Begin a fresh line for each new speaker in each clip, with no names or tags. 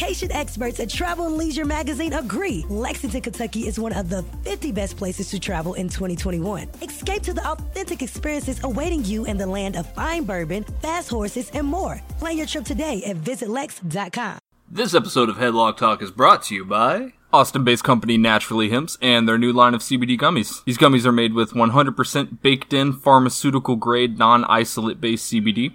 Vacation experts at Travel and Leisure Magazine agree Lexington, Kentucky is one of the 50 best places to travel in 2021. Escape to the authentic experiences awaiting you in the land of fine bourbon, fast horses, and more. Plan your trip today at visitlex.com.
This episode of Headlock Talk is brought to you by
Austin based company Naturally Hemps and their new line of CBD gummies. These gummies are made with 100% baked in pharmaceutical grade non isolate based CBD.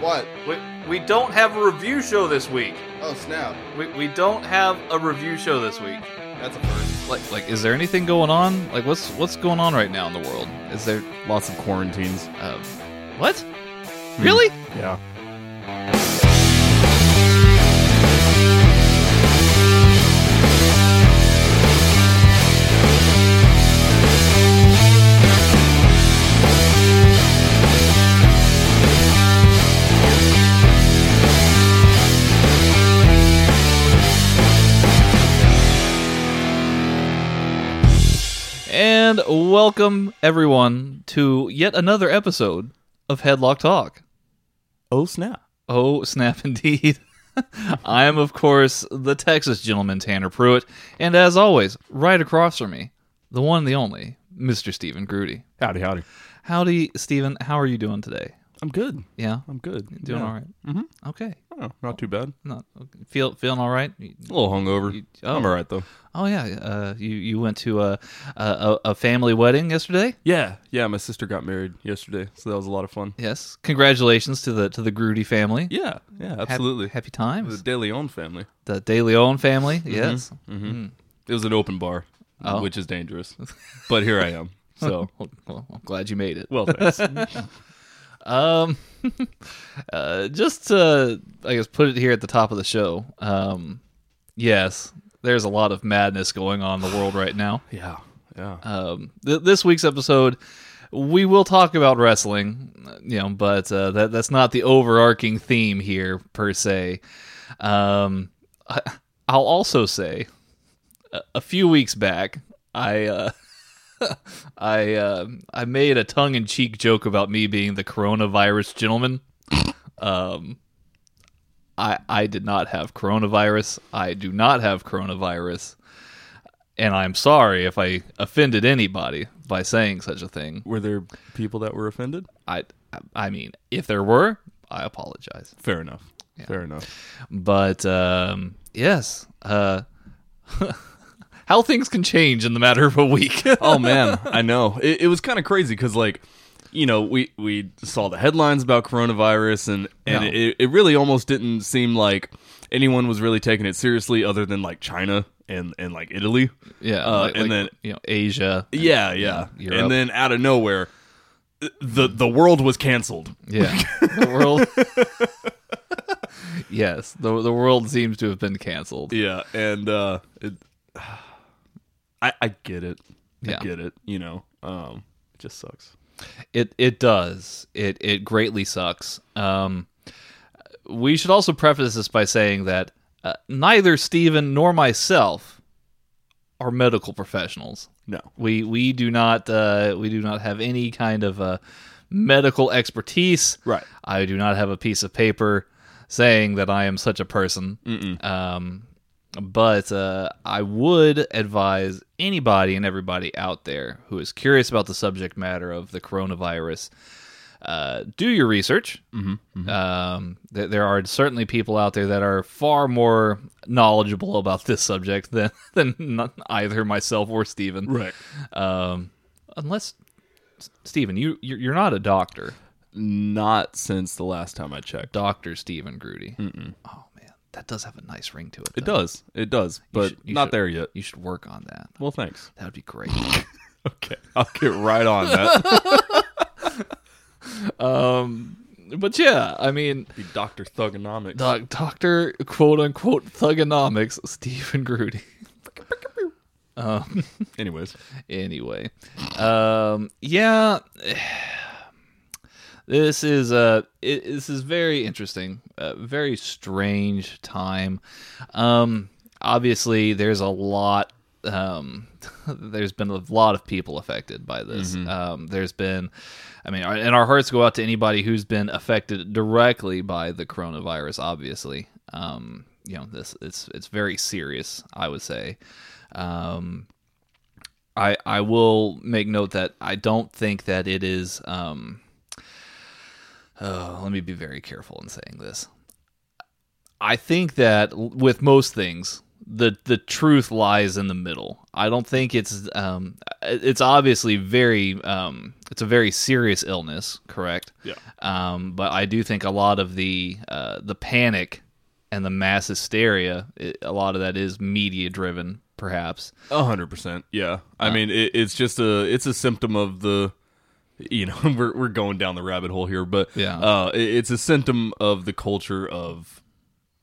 What?
We, we don't have a review show this week.
Oh snap!
We, we don't have a review show this week.
That's a first.
Like like is there anything going on? Like what's what's going on right now in the world? Is there
Lots of quarantines.
um what? Really?
Yeah.
And welcome everyone to yet another episode of Headlock Talk.
Oh snap.
Oh, snap indeed. I am, of course, the Texas gentleman, Tanner Pruitt, and as always, right across from me, the one and the only, Mr. Stephen Grudy.
Howdy, howdy.
Howdy, Stephen. How are you doing today?
I'm good.
Yeah,
I'm good.
doing all right.
Mm-hmm.
Okay,
Oh, not too bad.
not feel feeling all right.
A little hungover.
You- oh.
I'm all right though.
Oh yeah, uh, you you went to a, a a family wedding yesterday.
Yeah, yeah. My sister got married yesterday, so that was a lot of fun.
Yes, congratulations to the to the Grudy family.
Yeah, yeah,
Hap-
absolutely.
happy times. the.
De Leon family.
The De Leon family. Yes.
Mm-hmm. It was an open bar,
Oh.
which is dangerous. but here I am. So,
Well, well, I'm glad you made it.
well, thanks.
Um, uh, just to, I guess, put it here at the top of the show. Um, yes, there's a lot of madness going on in the world right now.
yeah, yeah.
Um, th- this week's episode, we will talk about wrestling, you know, but uh, that that's not the overarching theme here per se. Um, I, I'll also say, a, a few weeks back, I. Uh, I uh, I made a tongue in cheek joke about me being the coronavirus gentleman. Um, I I did not have coronavirus. I do not have coronavirus, and I'm sorry if I offended anybody by saying such a thing.
Were there people that were offended?
I I mean, if there were, I apologize.
Fair enough. Fair enough.
But um, yes, uh, how things can change in the matter of a week.
oh man, I know. It, it was kind of crazy because like, you know, we we saw the headlines about coronavirus and and
No.
it, it really almost didn't seem like anyone was really taking it seriously other than like China and and like Italy.
yeah,
Uh,
like-
and
like,
then-
you know Asia.
Yeah, yeah.
Europe.
And then out of nowhere, the the world was canceled.
Yeah, the world. yes, the the world seems to have been canceled.
Yeah, and uh, it, I I get it.
Yeah.
I get it. You know, um, it just sucks.
It it does. It it greatly sucks. Um, we should also preface this by saying that uh, neither Stephen nor myself are medical professionals.
No.
We we do not uh, we do not have any kind of uh, medical expertise.
Right.
I do not have a piece of paper saying that I am such a person. Um, but uh, I would advise anybody and everybody out there who is curious about the subject matter of the coronavirus. Uh, do your research. Mm-hmm, Um, th- there are certainly people out there that are far more knowledgeable about this subject than than either myself or Stephen.
Right.
Um, unless Steven, you you're not a doctor,
Not since the last time I checked.
Doctor Stephen Grudy. Oh man, that does have a nice ring to it.
It does. It does. But
should- you
not
should-
there yet.
You should work on that.
Well, thanks.
That would be great.
Okay. I'll get right on that.
um, but yeah, I mean,
Be Dr. Thugonomics.
doc, Doctor quote unquote thugonomics, Stephen Grudy. um,
Anyways.
anyway, um, yeah, this is uh, it, this is very interesting, a very strange time. Um, obviously, there's a lot. Um, there's been a lot of people affected by this. Um, there's been, I mean, and our hearts go out to anybody who's been affected directly by the coronavirus. Obviously, um, you know, this it's it's very serious. I would say. Um, I I will make note that I don't think that it is. Um, oh, let me be very careful in saying this. I think that with most things, the the truth lies in the middle. I don't think it's um, it's obviously very um, it's a very serious illness, correct?
Yeah.
Um, but I do think a lot of the uh, the panic and the mass hysteria, it, a lot of that is media driven, perhaps.
A hundred percent. Yeah. I mean, it, it's just a it's a symptom of the, you know, we're we're going down the rabbit hole here, but
Yeah.
uh, it- it's a symptom of the culture of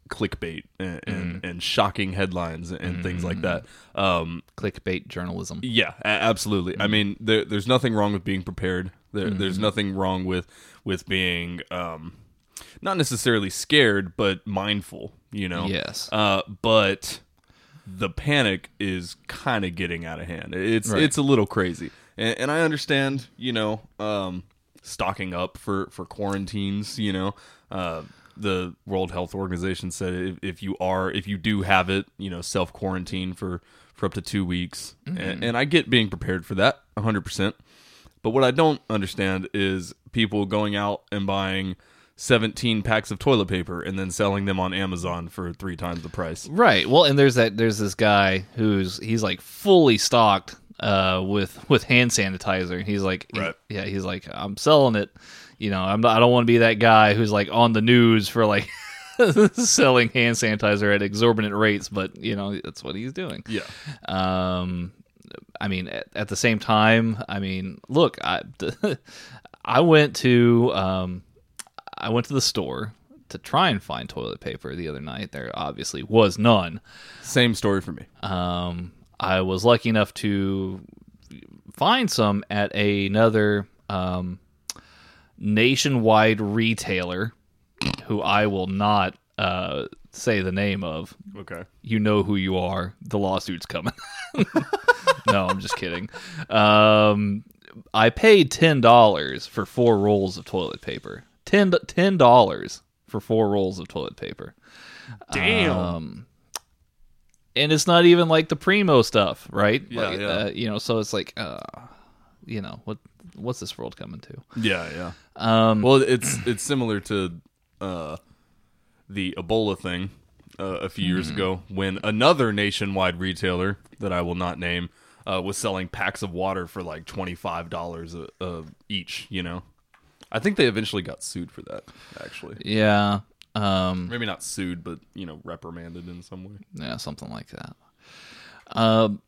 clickbait and and,
Mm-hmm.
and shocking headlines and things like that. Um,
clickbait journalism.
yeah, absolutely. I mean, there, there's nothing wrong with being prepared. There,
Mm-hmm.
There's nothing wrong with with being um, not necessarily scared, but mindful. You know.
Yes.
Uh, but the panic is kind of getting out of hand. It's
Right.
it's a little crazy, and, and I understand. You know, um, stocking up for for quarantines. You know, uh, the World Health Organization said if, if you are if you do have it, you know, self quarantine for for up to two weeks, and, and I get being prepared for that, hundred percent. But what I don't understand is people going out and buying 17 packs of toilet paper and then selling them on Amazon for three times the price.
Right. Well, and there's that there's this guy who's he's like fully stocked uh with with hand sanitizer. He's like
Right.
yeah, he's like I'm selling it. You know, I'm not, I don't want to be that guy who's like on the news for like selling hand sanitizer at exorbitant rates, but you know, that's what he's doing.
Yeah.
Um, I mean, at, at the same time, I mean, look, I, I went to, um, I went to the store to try and find toilet paper the other night. There obviously was none.
Same story for me.
Um, I was lucky enough to find some at another um, nationwide retailer who I will not uh, say the name of
Okay.
you know who you are. The lawsuit's coming. no, I'm just kidding. Um, I paid ten dollars for four rolls of toilet paper. Ten ten dollars for four rolls of toilet paper.
Damn.
Um, and it's not even like the primo stuff, right?
Yeah,
like,
yeah.
Uh, you know, so it's like, uh, you know, what what's this world coming to?
yeah, yeah.
Um,
Well, it's it's similar to uh, the Ebola thing uh, a few years ago when another nationwide retailer that I will not name uh, was selling packs of water for like twenty five dollars each. You know, I think they eventually got sued for that. Actually,
yeah. Um,
maybe not sued, but you know, reprimanded in some way.
yeah, something like that. Um,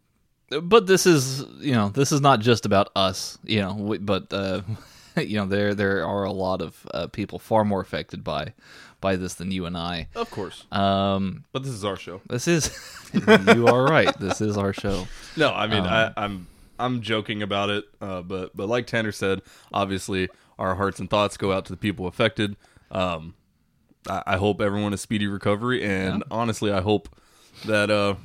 but this is you know this is not just about us, you know, we, but uh, you know there there are a lot of uh, people far more affected by by this than you and I.
Of course,
Um,
but this is our show.
this is you are right. This is our show.
No, I mean, I, I'm I'm joking about it, uh, but but like Tanner said, obviously our hearts and thoughts go out to the people affected. Um, I, I hope everyone a speedy recovery, and honestly, I hope that uh,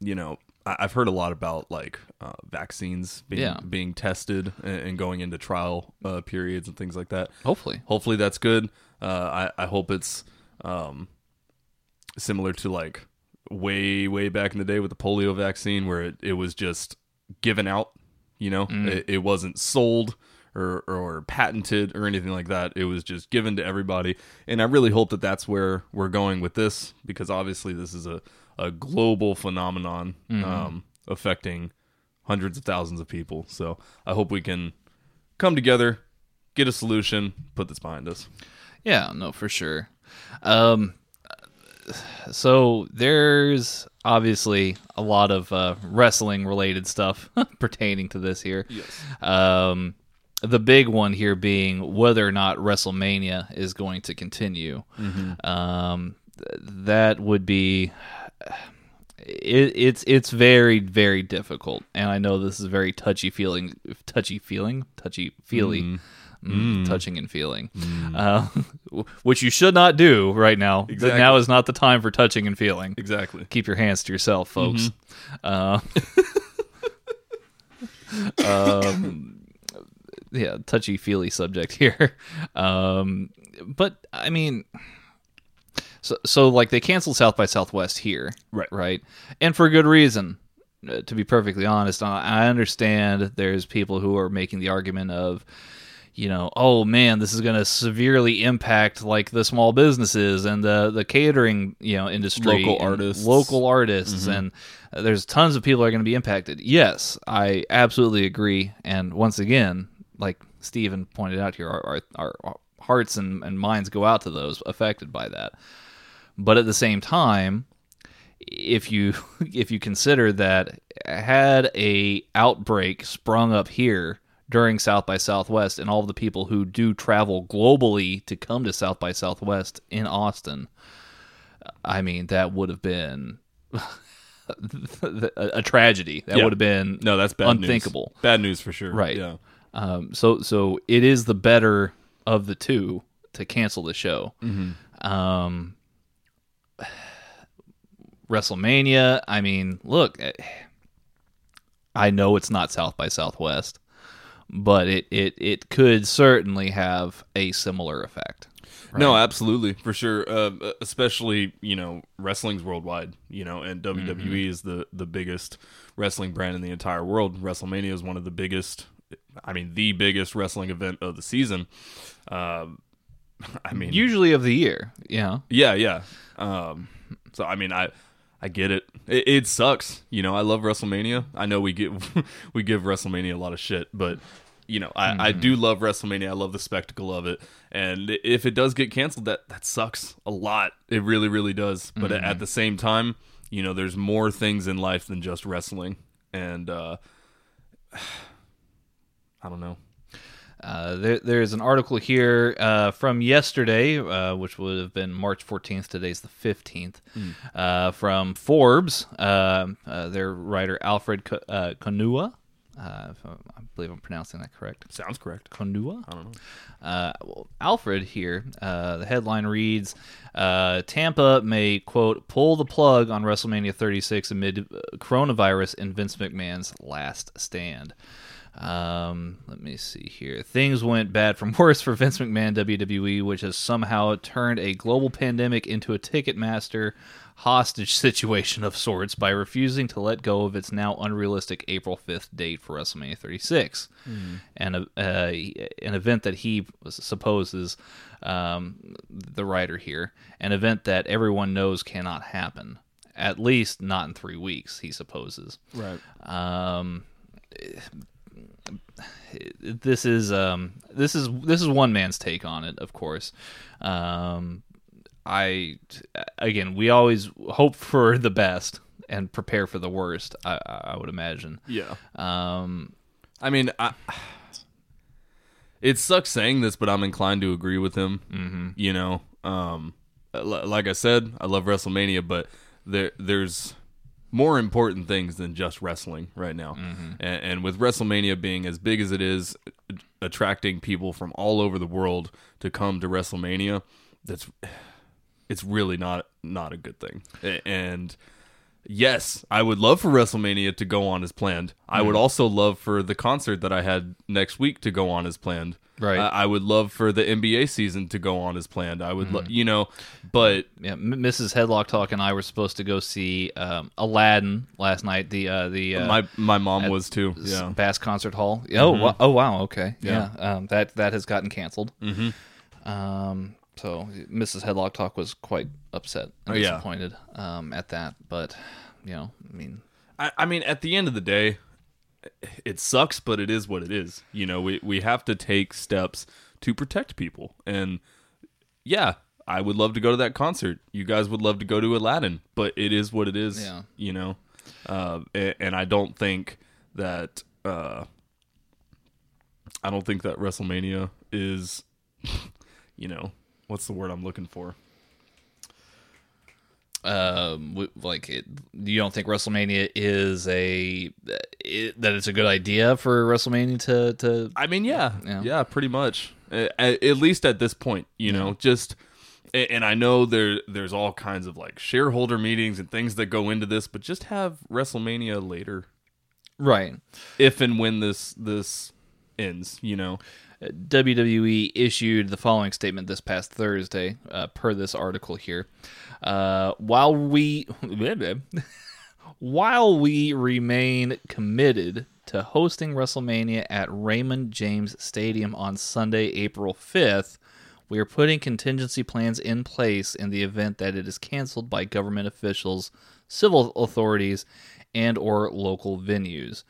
you know, I, I've heard a lot about like uh, vaccines being
Yeah.
being tested and, and going into trial uh, periods and things like that.
Hopefully.
Hopefully that's good. Uh, I I hope it's um, similar to like way way back in the day with the polio vaccine where it, it was just given out you know it, it wasn't sold or, or patented or anything like that it was just given to everybody and i really hope that that's where we're going with this because obviously this is a, a global phenomenon um, affecting hundreds of thousands of people so i hope we can come together get a solution put this behind us
Yeah, no, for sure. Um, so there's obviously a lot of uh, wrestling related stuff pertaining to this here. Yes. Um, the big one here being whether or not WrestleMania is going to continue. Um, that would be. It, it's it's very very difficult, and I know this is very touchy feeling, touchy feeling, touchy feely. Mm, touching and feeling, uh, which you should not do right now.
Exactly.
Now is not the time for touching and feeling.
exactly
Keep your hands to yourself, folks. Uh, um, yeah, touchy feely subject here. Um, but I mean, so so like they canceled South by Southwest here,
Right.
Right, and for good reason. Uh, To be perfectly honest, I understand there's people who are making the argument of, you know, oh man, this is going to severely impact like the small businesses and the the catering, you know, industry,
Local artists.
local artists, and uh, there's tons of people are going to be impacted. Yes, I absolutely agree. And once again, like Stephen pointed out here, our our, our hearts and, and minds go out to those affected by that. But at the same time, if you if you consider that had a outbreak sprung up here during South by Southwest and all of the people who do travel globally to come to South by Southwest in Austin, I mean that would have been a, tragedy. That
Yeah.
would have been
no that's bad news.
unthinkable.
bad news for sure
Right.
yeah
Um, so so it is the better of the two to cancel the show. Um, WrestleMania. I mean, look, eh, I know it's not South by Southwest, but it it it could certainly have a similar effect.
No, absolutely, for sure. Uh, especially, you know, wrestling's worldwide. You know, and WWE is the the biggest wrestling brand in the entire world. WrestleMania is one of the biggest. I mean, the biggest wrestling event of the season. Um, I mean,
Usually of the year, yeah.
yeah, yeah. Um, so I mean, I I get it. it. It sucks. You know, I love WrestleMania. I know we give we give WrestleMania a lot of shit, but you know, I, I do love WrestleMania. I love the spectacle of it. And if it does get canceled, that that sucks a lot. It really, really does. But at the same time, you know, there's more things in life than just wrestling. And uh, I don't know.
Uh, there, there's an article here uh, from yesterday, uh, which would have been March 14th. Today's the 15th. Uh, from Forbes, uh, uh, their writer Alfred uh, Konuwa. Uh, I believe I'm pronouncing that correct.
Sounds correct.
Konuwa?
I don't know.
Uh, well, Alfred here, uh, the headline reads uh, Tampa may, quote, pull the plug on WrestleMania 36 amid coronavirus in Vince McMahon's last stand. Um, let me see here. Things went bad from worse for Vince McMahon WWE, which has somehow turned a global pandemic into a Ticketmaster hostage situation of sorts by refusing to let go of its now unrealistic April 5th date for WrestleMania 36, and a, uh, an event that he supposes um, the writer here, an event that everyone knows cannot happen, at least not in three weeks. He supposes
Right.
um, this is um, this is this is one man's take on it, of course. Um, I again, we always hope for the best and prepare for the worst. I, I would imagine.
Yeah.
Um,
I mean, I, it sucks saying this, but I'm inclined to agree with him. Mm-hmm. You know, um, like I said, I love WrestleMania, but there there's more important things than just wrestling right now. Mm-hmm. And, and with WrestleMania being as big as it is, attracting people from all over the world to come to WrestleMania, that's it's really not not a good thing. And yes, I would love for WrestleMania to go on as planned. I would mm-hmm. also love for the concert that I had next week to go on as planned.
Right.
I, I would love for the NBA season to go on as planned. I would, lo- you know, but
Yeah, M- Mrs. Headlock Talk and I were supposed to go see um, Aladdin last night. The uh, the uh,
my my mom was too. Yeah.
Bass Concert Hall. Oh, wa- oh wow, okay, yeah.
Yeah.
Um, that that has gotten canceled. Mm-hmm. Um, so Mrs. Headlock Talk was quite upset and
Oh, yeah.
disappointed um, at that, but you know, I mean,
I, I mean, at the end of the day, it sucks, but it is what it is. You know, we we have to take steps to protect people, and yeah, I would love to go to that concert. You guys would love to go to Aladdin, but it is what it is.
Yeah.
You know, uh, and, and I don't think that uh, I don't think that WrestleMania is, you know, what's the word I'm looking for?
Um, like, it, you don't think WrestleMania is a it, that it's a good idea for WrestleMania to to
I mean, yeah,
Yeah.
yeah, pretty much. A- a- At, least at this point, you know, just and I know there there's all kinds of like shareholder meetings and things that go into this, but just have WrestleMania later,
right.
if and when this this ends, you know.
WWE issued the following statement this past Thursday, uh, per this article here. Uh, while we while we remain committed to hosting WrestleMania at Raymond James Stadium on Sunday, April 5th, we are putting contingency plans in place in the event that it is canceled by government officials, civil authorities, and or local venues.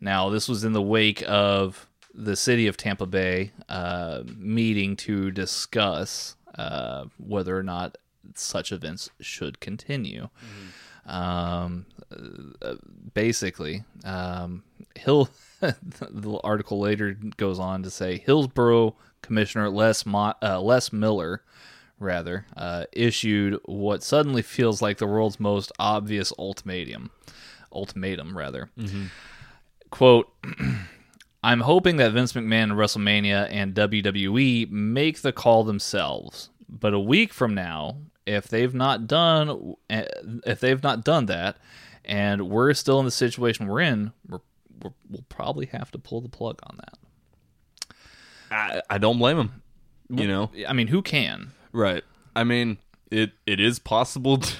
Now, this was in the wake of the city of Tampa Bay uh, meeting to discuss uh, whether or not such events should continue. Um, uh, basically, um, Hill. the article later goes on to say Hillsborough Commissioner Les Mo- uh, Les Miller, rather, uh, issued what suddenly feels like the world's most obvious ultimatum. Ultimatum, rather. Quote. I'm hoping that Vince McMahon and WrestleMania and WWE make the call themselves. But a week from now, if they've not done eh, if they've not done that, and we're still in the situation we're in, we're, we're, we'll probably have to pull the plug on that.
I, I don't blame him. You know,
I mean, who can?
right? I mean, it it is possible. To,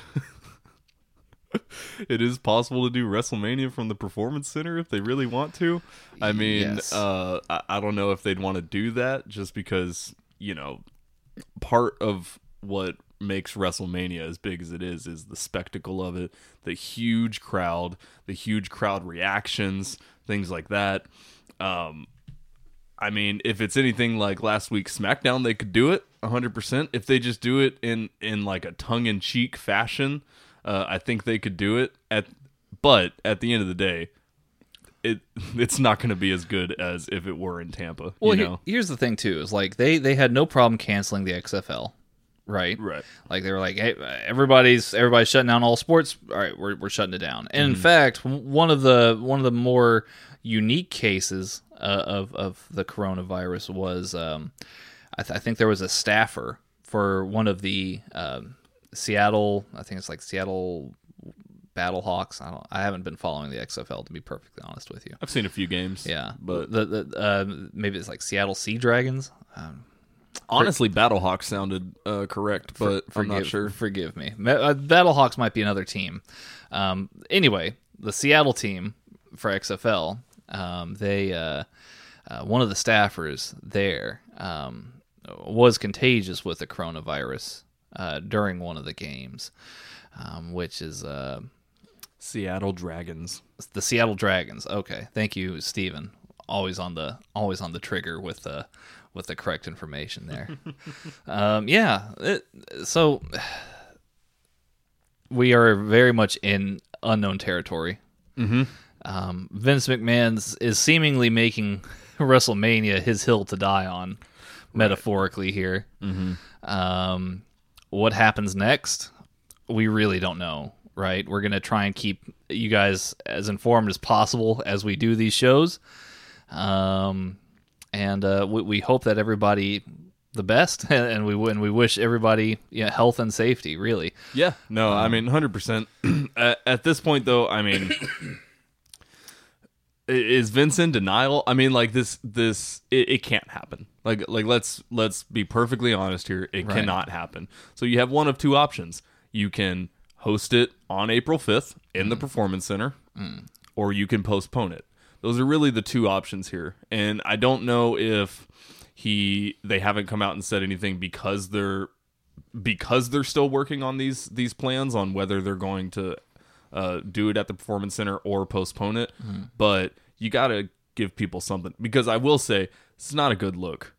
it is possible to do WrestleMania from the Performance Center if they really want to. I mean,
Yes.
uh, I, I don't know if they'd want to do that just because you know part of what makes WrestleMania as big as it is is the spectacle of it, the huge crowd, the huge crowd reactions, things like that. Um, I mean, if it's anything like last week's SmackDown, they could do it 100%. If they just do it in in like a tongue-in-cheek fashion, uh, I think they could do it at but at the end of the day, it it's not going to be as good as if it were in Tampa,
Well,
you
he- here's the thing too: is like they they had no problem canceling the XFL, right?
Right.
Like they were like, hey, everybody's everybody's shutting down all sports. All right, we're we're shutting it down. And in fact, one of the one of the more unique cases uh, of of the coronavirus was, um, I, th- I think there was a staffer for one of the um, Seattle. I think it's like Seattle Battlehawks. I don't. I haven't been following the XFL to be perfectly honest with you.
I've seen a few games.
Yeah,
but
the, the uh, maybe it's like Seattle Sea Dragons. Um,
honestly, Battlehawk sounded uh, correct, but I'm not sure.
Forgive me. Uh, Battlehawks might be another team. Um, anyway, the Seattle team for XFL, um, they uh, uh, one of the staffers there um, was contagious with the coronavirus uh, during one of the games, um, which is. Uh,
Seattle Dragons.
the Seattle Dragons. Okay, thank you, Steven. Always on the always on the trigger with the with the correct information there. um, yeah, it, so we are very much in unknown territory. Mm-hmm. Um, Vince McMahon is seemingly making WrestleMania his hill to die on, metaphorically here. Mm-hmm. Um, what happens next? We really don't know. right? We're going to try and keep you guys as informed as possible as we do these shows. Um, and uh, we, we hope that everybody the best, and we and we wish everybody yeah, health and safety. Really,
Yeah, no, I mean, hundred percent. At this point, though, I mean, is Vince in denial? I mean, like this, this, it, it can't happen. Like, like let's let's be perfectly honest here. It
Right.
cannot happen. So you have one of two options. You can host it on April fifth in the mm. Performance Center, mm. or you can postpone it. Those are really the two options here, and I don't know if he they haven't come out and said anything because they're because they're still working on these these plans on whether they're going to uh, do it at the performance center or postpone it. But you got to give people something because I will say it's not a good look,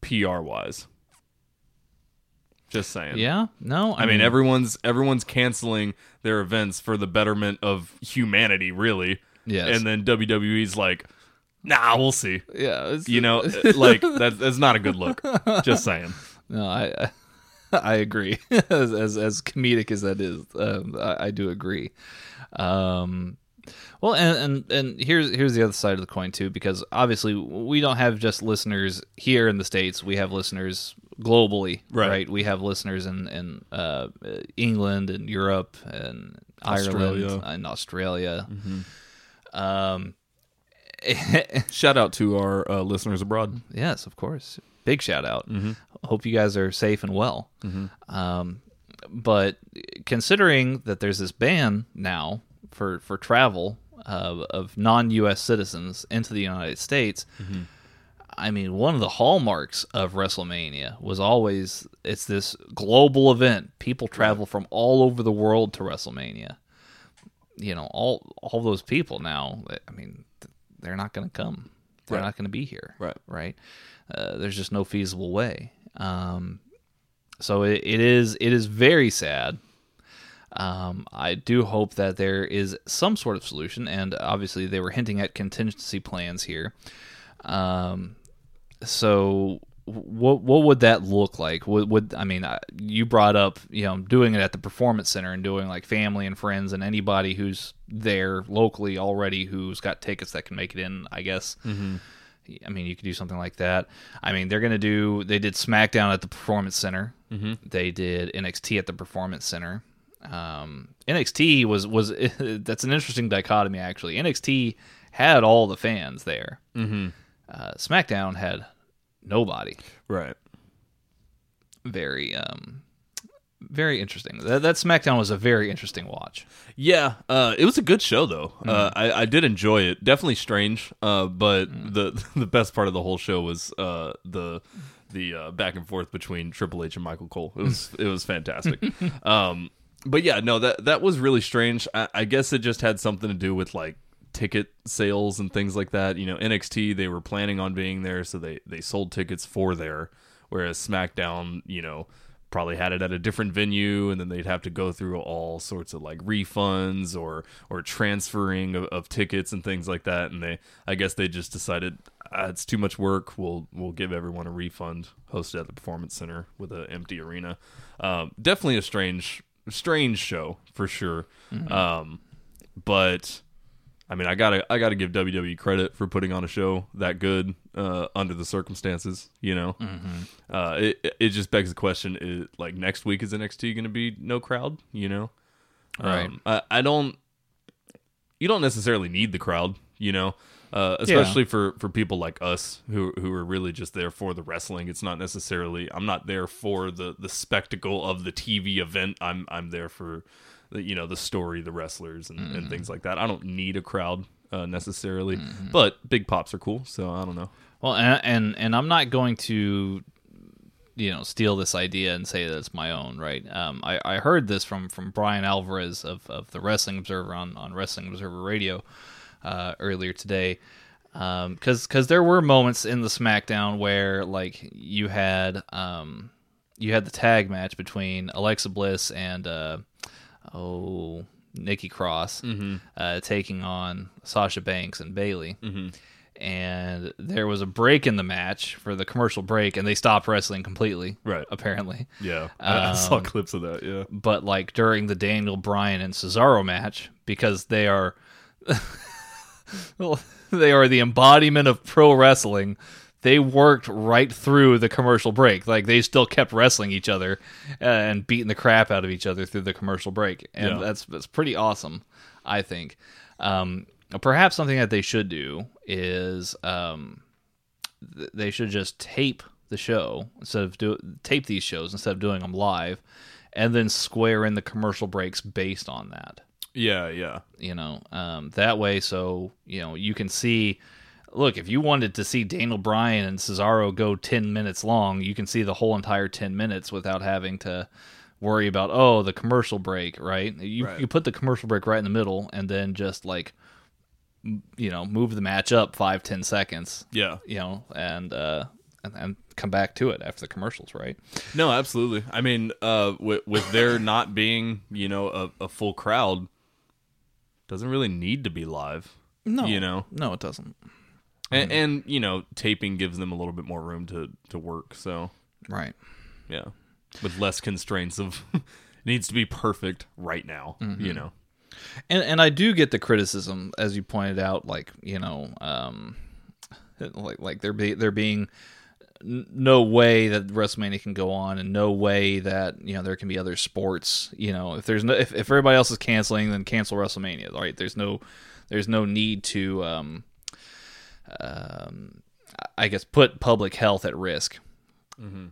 PR wise. Just saying.
yeah, no,
I mean everyone's everyone's canceling their events for the betterment of humanity, really.
Yes.
And then WWE's like, nah, we'll see.
yeah,
You know, like that, that's not a good look. Just saying.
No, I I agree. as, as as comedic as that is, um, I, I do agree. Um, well, and, and and here's here's the other side of the coin too, because obviously we don't have just listeners here in the states. We have listeners globally,
Right.
We have listeners in in uh, England and Europe and
Australia.
Ireland and Australia. Um,
Shout out to our uh, listeners abroad.
Yes, of course. Big shout out. Hope you guys are safe and well. Um, but considering that there's this ban now for for travel uh, of non-U.S. citizens into the United States, I mean, one of the hallmarks of WrestleMania was always it's this global event. People travel from all over the world to WrestleMania. You know, all all those people now. I mean, they're not going to come. They're
Right.
not going to be here.
Right.
Right. Uh, there's just no feasible way. Um, so it, it is it is very sad. Um, I do hope that there is some sort of solution, and obviously they were hinting at contingency plans here. Um, so what what would that look like? Would, would I mean, you brought up you know doing it at the performance center and doing like family and friends and anybody who's there locally already who's got tickets that can make it in. I guess. I mean, you could do something like that. I mean, they're gonna do. They did SmackDown at the Performance Center. Mm-hmm. They did NXT at the Performance Center. Um, NXT was was that's an interesting dichotomy actually. NXT had all the fans there. Mm-hmm. Uh, SmackDown had nobody.
Right.
Very um, very interesting. That, that SmackDown was a very interesting watch.
Yeah, uh, it was a good show though. Uh, I, I did enjoy it. Definitely strange, uh, but the the best part of the whole show was uh, the the uh, back and forth between Triple H and Michael Cole. It was it was fantastic. um, but yeah, no that that was really strange. I, I guess it just had something to do with like ticket sales and things like that. You know, NXT they were planning on being there, so they they sold tickets for there, whereas SmackDown, you know probably had it at a different venue and then they'd have to go through all sorts of like refunds or or transferring of, of tickets and things like that and they i guess they just decided ah, it's too much work. We'll we'll give everyone a refund hosted at the performance center with an empty arena. Um, definitely a strange strange show for sure. Um, but I mean, I gotta I gotta give WWE credit for putting on a show that good uh, under the circumstances. You know, uh, it it- just begs the question: is, like next week is NXT going to be no crowd? You know,
Right.
Um, I, I don't. You don't necessarily need the crowd. You know. Uh, especially for, for people like us who who are really just there for the wrestling. It's not necessarily I'm not there for the, the spectacle of the TV event. I'm I'm there for the, you know the story, the wrestlers, and, and things like that. I don't need a crowd uh, necessarily, but big pops are cool. So I don't know.
Well, and, and and I'm not going to, you know, steal this idea and say that it's my own, right? Um, I, I heard this from from Bryan Alvarez of, of the Wrestling Observer on on Wrestling Observer Radio uh, earlier today, because because there were moments in the SmackDown where like you had um you had the tag match between Alexa Bliss and uh, oh Nikki Cross uh, taking on Sasha Banks and Bayley and there was a break in the match for the commercial break, and they stopped wrestling completely.
Right.
Apparently.
Yeah, I, I saw
Um,
clips of that. Yeah,
but like during the Daniel Bryan and Cesaro match because they are well, they are the embodiment of pro wrestling. They worked right through the commercial break. Like they still kept wrestling each other uh, and beating the crap out of each other through the commercial break, and
Yeah.
that's that's pretty awesome. I think. Um, perhaps something that they should do is um, th- they should just tape the show instead of do tape these shows instead of doing them live, and then square in the commercial breaks based on that.
yeah, yeah,
You know, um, that way, so you know you can see. Look, if you wanted to see Daniel Bryan and Cesaro go ten minutes long, you can see the whole entire ten minutes without having to worry about oh the commercial break. Right? You
Right.
you put the commercial break right in the middle, and then just like you know move the match up five ten seconds
yeah.
you know, and uh, and, and come back to it after the commercials, right?
No, absolutely. I mean, uh, with, with there not being, you know, a, a full crowd, doesn't really need to be live.
No,
You know?
no, it doesn't.
And, and you know, taping gives them a little bit more room to to work. So
Right.
yeah, with less constraints of needs to be perfect right now. You know.
And and I do get the criticism, as you pointed out, like you know, um, like like there be there being no way that WrestleMania can go on, and no way that you know there can be other sports. You know, if there's no if, if everybody else is canceling, then cancel WrestleMania. Right? There's no there's no need to um, um, I guess put public health at risk.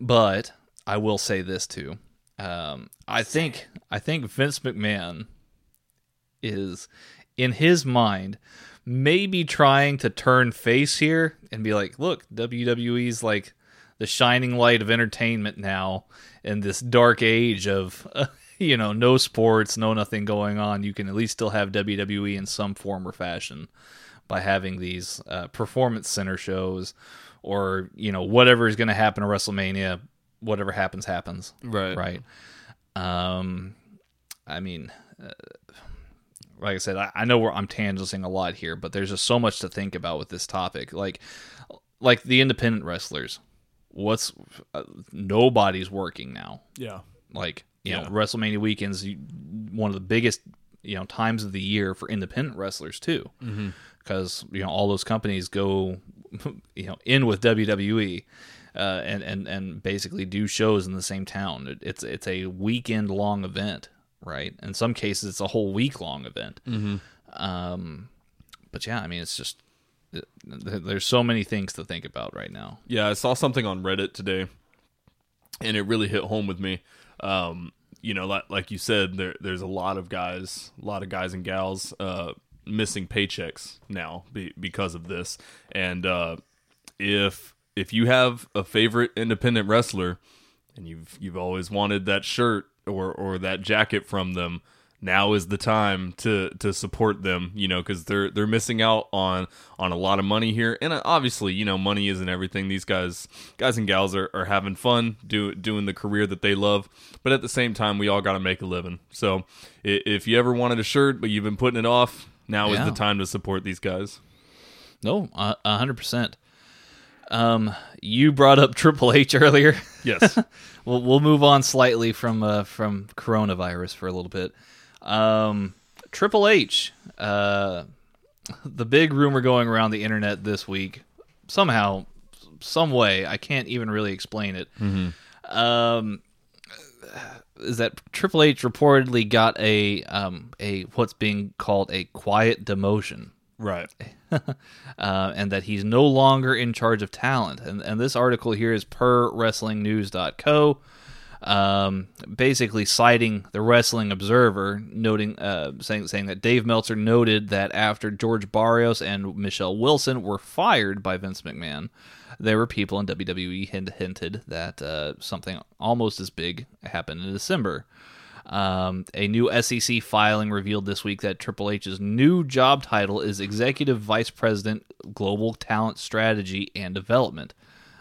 But I will say this too. Um, I think I think Vince McMahon is in his mind maybe trying to turn face here and be like, look, WWE's like the shining light of entertainment now in this dark age of you know no sports, no nothing going on. You can at least still have WWE in some form or fashion by having these uh, performance center shows or you know whatever is going to happen at WrestleMania, whatever happens happens
Right.
right um i mean uh, like i said I, I know i'm tangenting a lot here but there's just so much to think about with this topic like like the independent wrestlers what's uh, nobody's working now
Yeah.
like you
Yeah.
know wrestlemania weekends one of the biggest you know times of the year for independent wrestlers too because you know all those companies go you know in with wwe uh, and and and basically do shows in the same town. It- it's it's a weekend long event right? In some cases it's a whole week long event. Um but yeah i mean it's just th- there's so many things to think about right now.
Yeah, I saw something on Reddit today, and it really hit home with me. Um, you know, like, like you said, there there's a lot of guys, a lot of guys and gals uh, missing paychecks now be, because of this. And uh, if if you have a favorite independent wrestler, and you've you've always wanted that shirt or or that jacket from them, now is the time to to support them you know because they're they're missing out on on a lot of money here. And uh, obviously you know money isn't everything. These guys guys and gals are, are having fun do, doing the career that they love. But at the same time we all got to make a living. So if you ever wanted a shirt but you've been putting it off now
Yeah.
is the time to support these guys
no a a hundred percent um you brought up triple h earlier
yes
we'll we'll move on slightly from uh, from coronavirus for a little bit. Um, Triple H, uh, the big rumor going around the internet this week, somehow, some way, I can't even really explain it. Um, is that Triple H reportedly got a um a what's being called a quiet demotion
right
uh, and that he's no longer in charge of talent. And, and this article here is per WrestlingNews.co, um, basically citing the Wrestling Observer, noting uh, saying saying that Dave Meltzer noted that after George Barrios and Michelle Wilson were fired by Vince McMahon, there were people in WWE hint- hinted that uh, something almost as big happened in December. Um, a new SEC filing revealed this week that Triple H's new job title is Executive Vice President, Global Talent Strategy and Development.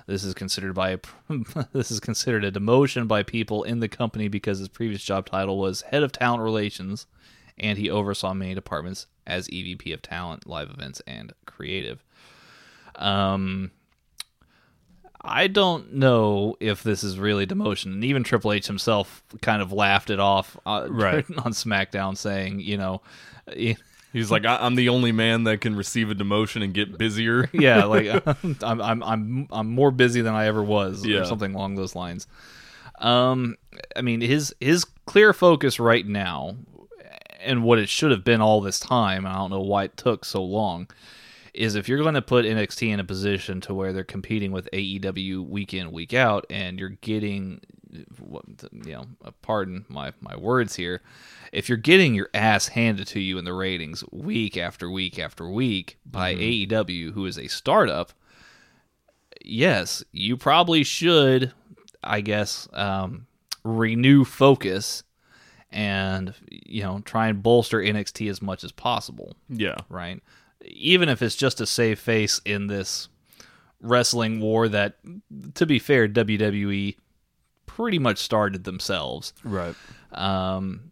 This is considered by a, this is considered a demotion by people in the company because his previous job title was Head of Talent Relations, and he oversaw many departments as EVP of Talent, Live Events, and Creative. Um, I don't know if this is really demotion. And even Triple H himself kind of laughed it off uh,
Right.
on SmackDown, saying, you know, eh,
He's like, I- I'm the only man that can receive a demotion and get busier.
yeah, like I'm I'm I'm I'm more busy than I ever was,
Yeah.
or something along those lines. Um, I mean his his clear focus right now, and what it should have been all this time. I don't know why it took so long. Is if you're going to put NXT in a position to where they're competing with AEW week in week out, and you're getting, you know, pardon my my words here, if you're getting your ass handed to you in the ratings week after week after week by AEW, who is a startup, yes, you probably should, I guess, um, renew focus and you know try and bolster NXT as much as possible,
Yeah.
right? Even if it's just to save face in this wrestling war that, to be fair, WWE pretty much started themselves.
Right.
Um,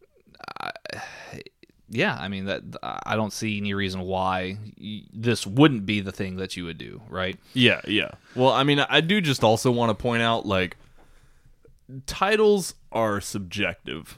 I, yeah, I mean that I don't see any reason why this wouldn't be the thing that you would do, right?
Yeah, yeah. Well, I mean, I do just also want to point out like titles are subjective.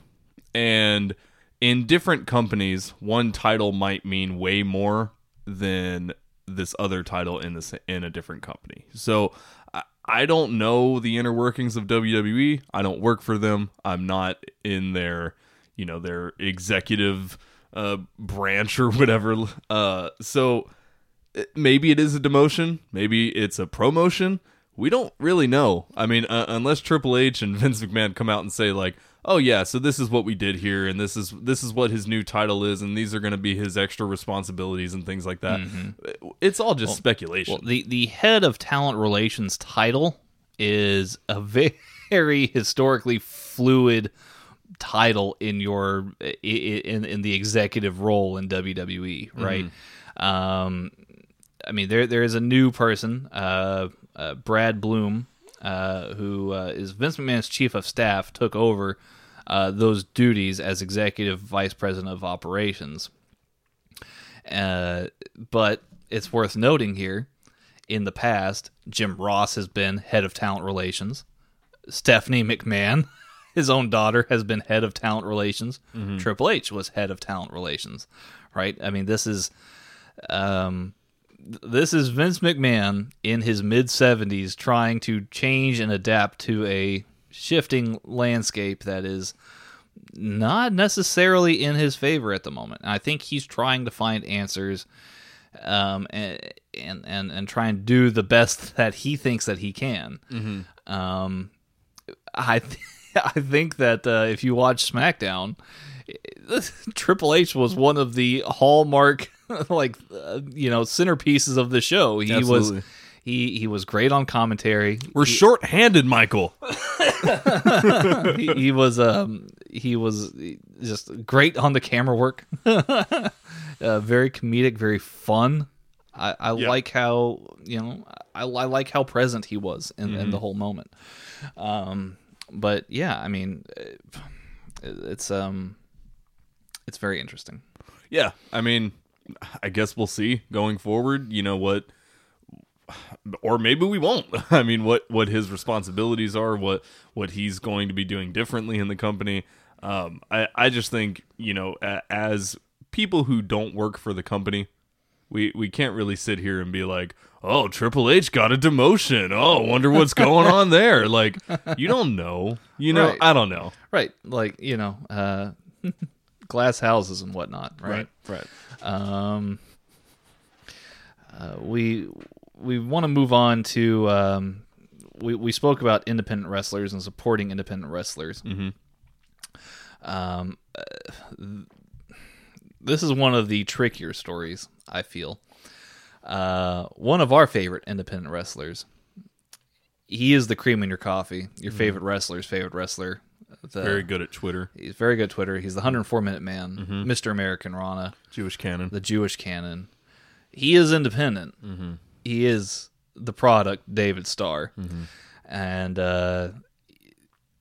And in different companies, one title might mean way more than this other title in this in a different company. So I, I don't know the inner workings of WWE. I don't work for them. I'm not in their, you know, their executive uh branch or whatever. Uh so maybe it is a demotion, maybe it's a promotion. We don't really know. I mean, uh, unless Triple H and Vince McMahon come out and say like, "Oh yeah, so this is what we did here, and this is this is what his new title is, and these are going to be his extra responsibilities and things like that." It's all just speculation.
Well, the the head of talent relations title is a very historically fluid title in your in in the executive role in WWE, right? Um, I mean, there there is a new person, uh, uh, Brad Blum, uh, who uh, is Vince McMahon's chief of staff, took over uh, those duties as executive vice president of operations. Uh, but it's worth noting here, in the past, Jim Ross has been head of talent relations. Stephanie McMahon, his own daughter, has been head of talent relations. Triple H was head of talent relations, right? I mean, this is, um, this is Vince McMahon in his mid 70s trying to change and adapt to a shifting landscape that is not necessarily in his favor at the moment. I think he's trying to find answers um, and, and and and try and do the best that he thinks that he can. Um, I th- I think that uh, if you watch SmackDown, Triple H was one of the hallmark like uh, you know centerpieces of the show. He
Absolutely.
was he he was great on commentary.
We're short-handed, Michael.
he, he was um he was just great on the camera work uh, very comedic very fun i, I
Yeah.
like how you know I, I like how present he was in, in the whole moment um but yeah i mean it, it's um it's very interesting
Yeah, I mean, I guess we'll see going forward. You know what, or maybe we won't. I mean, what what his responsibilities are, what what he's going to be doing differently in the company. Um, I I just think you know, as people who don't work for the company, we we can't really sit here and be like, oh, Triple H got a demotion. Oh, wonder what's going on there. Like, you don't know. You know,
Right.
I don't know.
right like you know uh glass houses and whatnot right
right.
Um, uh, we we want to move on to um, we we spoke about independent wrestlers and supporting independent wrestlers. Mm-hmm. Um, uh, th- this is one of the trickier stories. I feel. Uh, one of our favorite independent wrestlers. He is the cream in your coffee. Your favorite wrestler's favorite wrestler. The,
Very good at Twitter.
He's very good at Twitter. He's the 104 minute man,
Mm-hmm.
Mr. Americanrana
Jewish cannon.
the Jewish cannon. He is independent. He is the product, David Starr, and uh,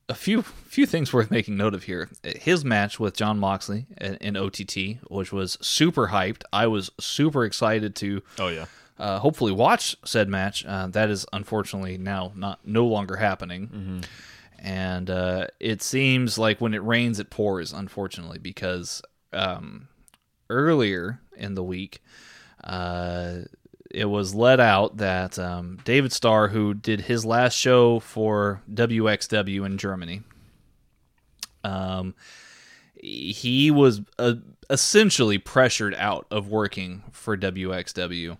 a few few things worth making note of here. His match with Jon Moxley in, in OTT, which was super hyped. I was super excited to
oh yeah.
uh, hopefully watch said match. Uh, that is unfortunately now not no longer happening, and uh, it seems like when it rains, it pours. Unfortunately, because um, earlier in the week, uh, it was let out that um, David Starr, who did his last show for WXW in Germany, um, he was uh, essentially pressured out of working for WXW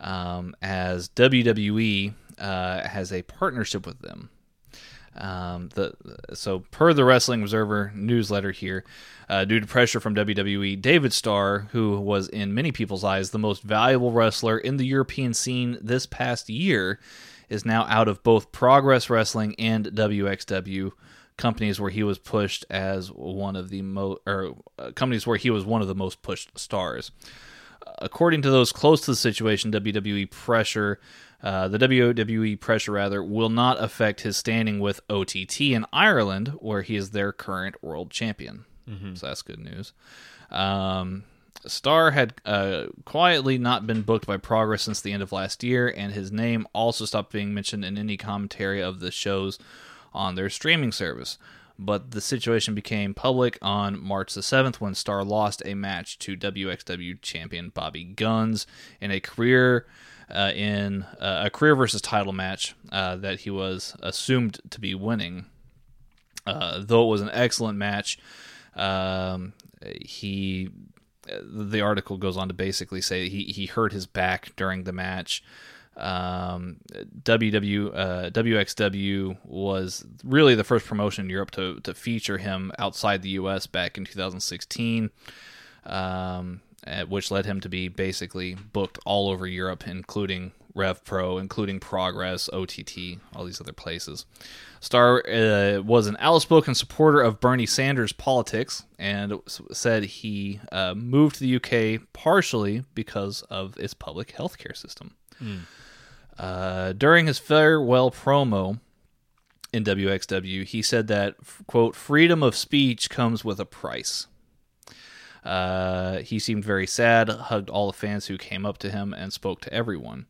um, as WWE uh, has a partnership with them. Um, the so per the Wrestling Observer newsletter here, uh, due to pressure from WWE, David Starr, who was in many people's eyes the most valuable wrestler in the European scene this past year, is now out of both Progress Wrestling and WXW companies where he was pushed as one of the most or uh, companies where he was one of the most pushed stars. According to those close to the situation, WWE pressure, uh, the WWE pressure rather, will not affect his standing with OTT in Ireland, where he is their current world champion. So that's good news. Um, Starr had uh, quietly not been booked by Progress since the end of last year, and his name also stopped being mentioned in any commentary of the shows on their streaming service. But the situation became public on March the 7th when Starr lost a match to WXW champion Bobby Gunns in a career uh, in uh, a career versus title match uh, that he was assumed to be winning. Uh, though it was an excellent match, um, he the article goes on to basically say he, he hurt his back during the match. Um, WW uh, WXW was really the first promotion in Europe to to feature him outside the U.S. back in 2016, um, which led him to be basically booked all over Europe, including Rev Pro, including Progress, OTT, all these other places. Starr uh, was an outspoken supporter of Bernie Sanders' politics and said he uh, moved to the UK partially because of its public healthcare system. Uh, during his farewell promo in WXW, he said that, quote, freedom of speech comes with a price. Uh, he seemed very sad, hugged all the fans who came up to him, and spoke to everyone.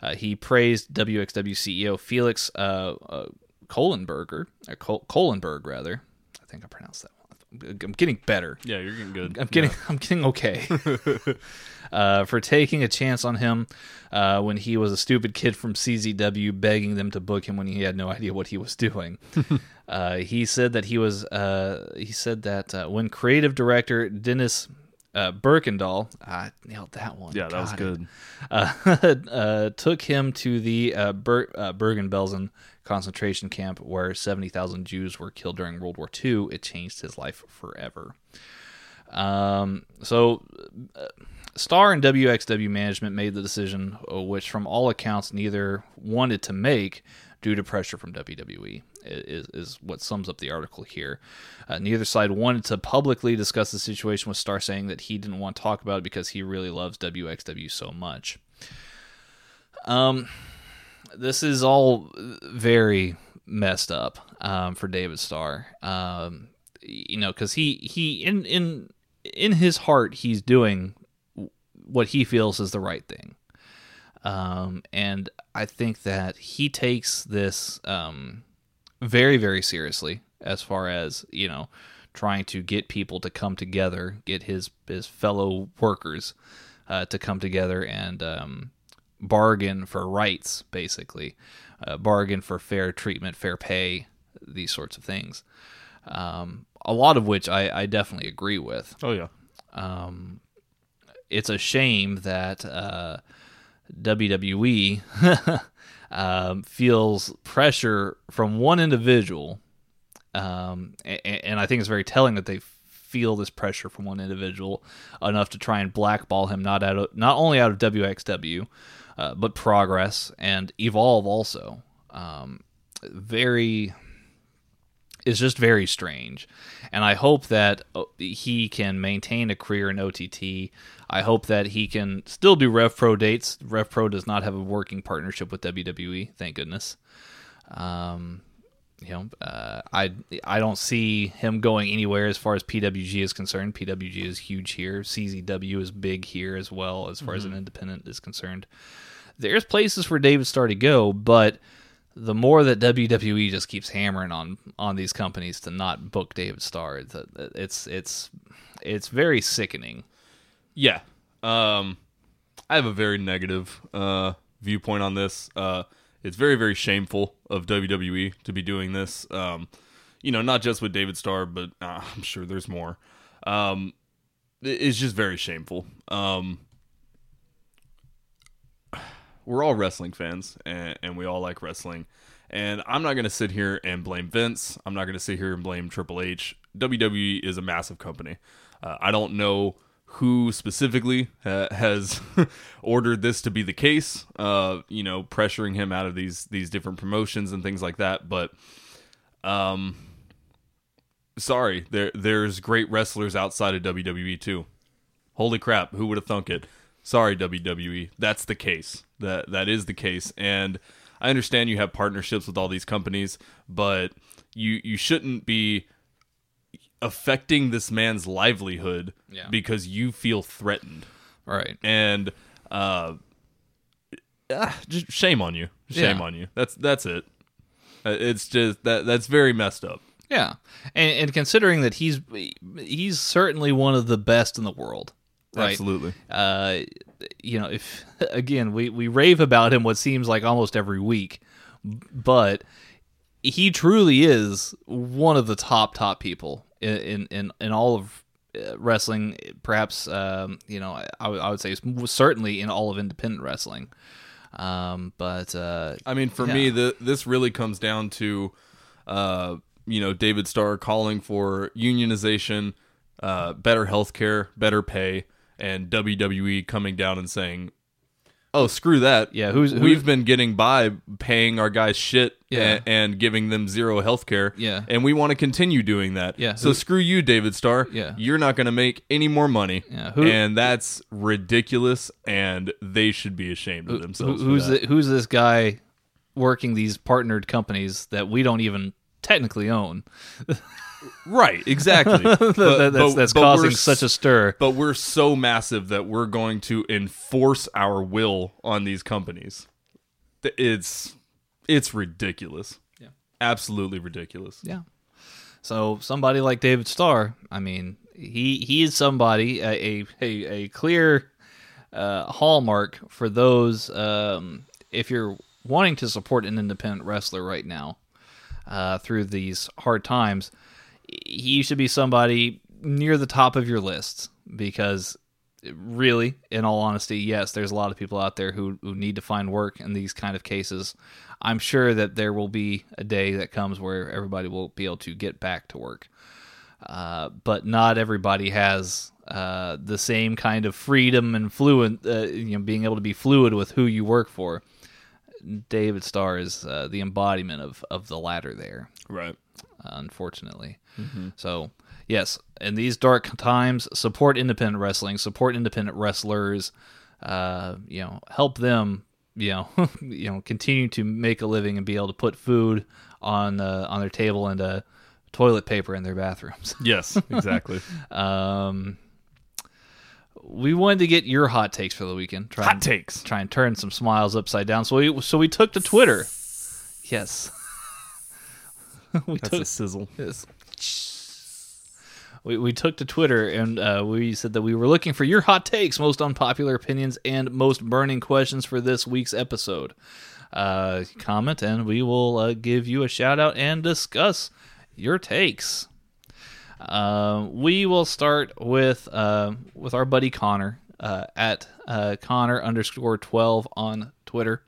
Uh, he praised WXW CEO Felix uh, uh, Kohlenberger, or Col- Kohlenberg rather. I think I pronounced that. one. I'm getting better.
Yeah, you're getting good.
I'm getting I'm getting okay. uh, for taking a chance on him uh, when he was a stupid kid from CZW, begging them to book him when he had no idea what he was doing. uh, he said that he was. Uh, he said that uh, when creative director Dennis. Uh, Birkendahl, I nailed that one.
Yeah, that was
it
good.
uh, uh, took him to the uh, Ber- uh, Bergen-Belsen concentration camp where 70,000 Jews were killed during World War II. It changed his life forever. Um, so, uh, Starr and WXW management made the decision, uh, which from all accounts neither wanted to make due to pressure from WWE, is, is what sums up the article here. Uh, neither side wanted to publicly discuss the situation with Starr saying that he didn't want to talk about it because he really loves WXW so much. Um, this is all very messed up um, for David Starr. Um, you know, because he he in in in his heart he's doing what he feels is the right thing. Um, and I think that he takes this um, very very seriously as far as you know trying to get people to come together, get his his fellow workers uh, to come together and um, bargain for rights, basically, uh, bargain for fair treatment, fair pay, these sorts of things. Um, a lot of which I, I definitely agree with.
Oh yeah.
It's a shame that uh, WWE um, feels pressure from one individual, um, and, and I think it's very telling that they feel this pressure from one individual enough to try and blackball him not out of not only out of WXW, uh, but Progress and Evolve also. Um, very is just very strange. And I hope that uh, he can maintain a career in OTT. I hope that he can still do Rev Pro dates. Rev Pro does not have a working partnership with WWE, thank goodness. Um, you know, uh, I I don't see him going anywhere as far as PWG is concerned. PWG is huge here. CZW is big here as well as far as an independent is concerned. there's places for David Starr to go, but the more that WWE just keeps hammering on on these companies to not book David Starr, it's it's it's, very sickening.
Yeah. Um, I have a very negative uh, viewpoint on this. Uh, it's very, very shameful of WWE to be doing this. Um, you know, not just with David Starr, but uh, I'm sure there's more. Um, it's just very shameful. Um, we're all wrestling fans, and, and we all like wrestling. And I'm not going to sit here and blame Vince. I'm not going to sit here and blame Triple H. WWE is a massive company. Uh, I don't know who specifically uh, has ordered this to be the case. Uh, you know, pressuring him out of these these different promotions and things like that. But, um, sorry, there there's great wrestlers outside of WWE too. Holy crap, who would have thunk it? Sorry, WWE. That's the case. That that is the case. And I understand you have partnerships with all these companies, but you you shouldn't be affecting this man's livelihood
Yeah.
because you feel threatened.
Right.
And uh ah, just shame on you. Shame
Yeah.
on you. That's that's it. Uh, It's just that that's very messed up.
Yeah, and, and considering that he's he's certainly one of the best in the world, right?
Absolutely.
Uh, you know, if again we we rave about him what seems like almost every week, but he truly is one of the top top people in in in, all of uh, wrestling. Perhaps um, you know I, would- I would say certainly in all of independent wrestling. Um, but uh,
I mean, for
Yeah.
me, the this really comes down to, uh, you know, David Starr calling for unionization, uh, better health care, better pay, and WWE coming down and saying, "Oh, screw that!
Yeah, who's- who-
we've been getting by paying our guys shit
Yeah.
and, and giving them zero health care,
Yeah.
and we want to continue doing that.
Yeah,
so
who-
screw you, David Starr.
Yeah.
you're not going to make any more money.
Yeah, who-
and that's ridiculous, and they should be ashamed of
Who-
themselves. for
who's
that.
the, who's this guy working these partnered companies that we don't even technically own
Right, exactly. But-
that, that's,
but-
that's
but
causing such a stir
But we're so massive that we're going to enforce our will on these companies. It's it's ridiculous.
Yeah.
Absolutely ridiculous.
yeah so somebody like david starr i mean he he is somebody a a, a, a clear uh, hallmark for those um, if you're wanting to support an independent wrestler right now uh, through these hard times, he should be somebody near the top of your list because really, in all honesty, yes, there's a lot of people out there who, who need to find work in these kind of cases. I'm sure that there will be a day that comes where everybody will be able to get back to work. Uh, but not everybody has uh, the same kind of freedom and fluent, uh, you know, being able to be fluid with who you work for. David Starr is uh, the embodiment of, of the latter there,
Right.
unfortunately. So, yes, in these dark times, support independent wrestling, support independent wrestlers, uh, you know, help them, you know, you know, continue to make a living and be able to put food on uh, on their table and uh, toilet paper in their bathrooms.
Yes, exactly.
Um, we wanted to get your hot takes for the weekend. Try
Hot
and,
takes.
Try and turn some smiles upside down. So we so we took to Twitter. Yes. we
That's
took
a sizzle.
yes. We, we took to Twitter and uh, we said that we were looking for your hot takes, most unpopular opinions, and most burning questions for this week's episode. Uh, comment and we will uh, give you a shout out and discuss your takes. Uh, we will start with uh, with our buddy Connor uh, at uh, Connor underscore twelve on Twitter.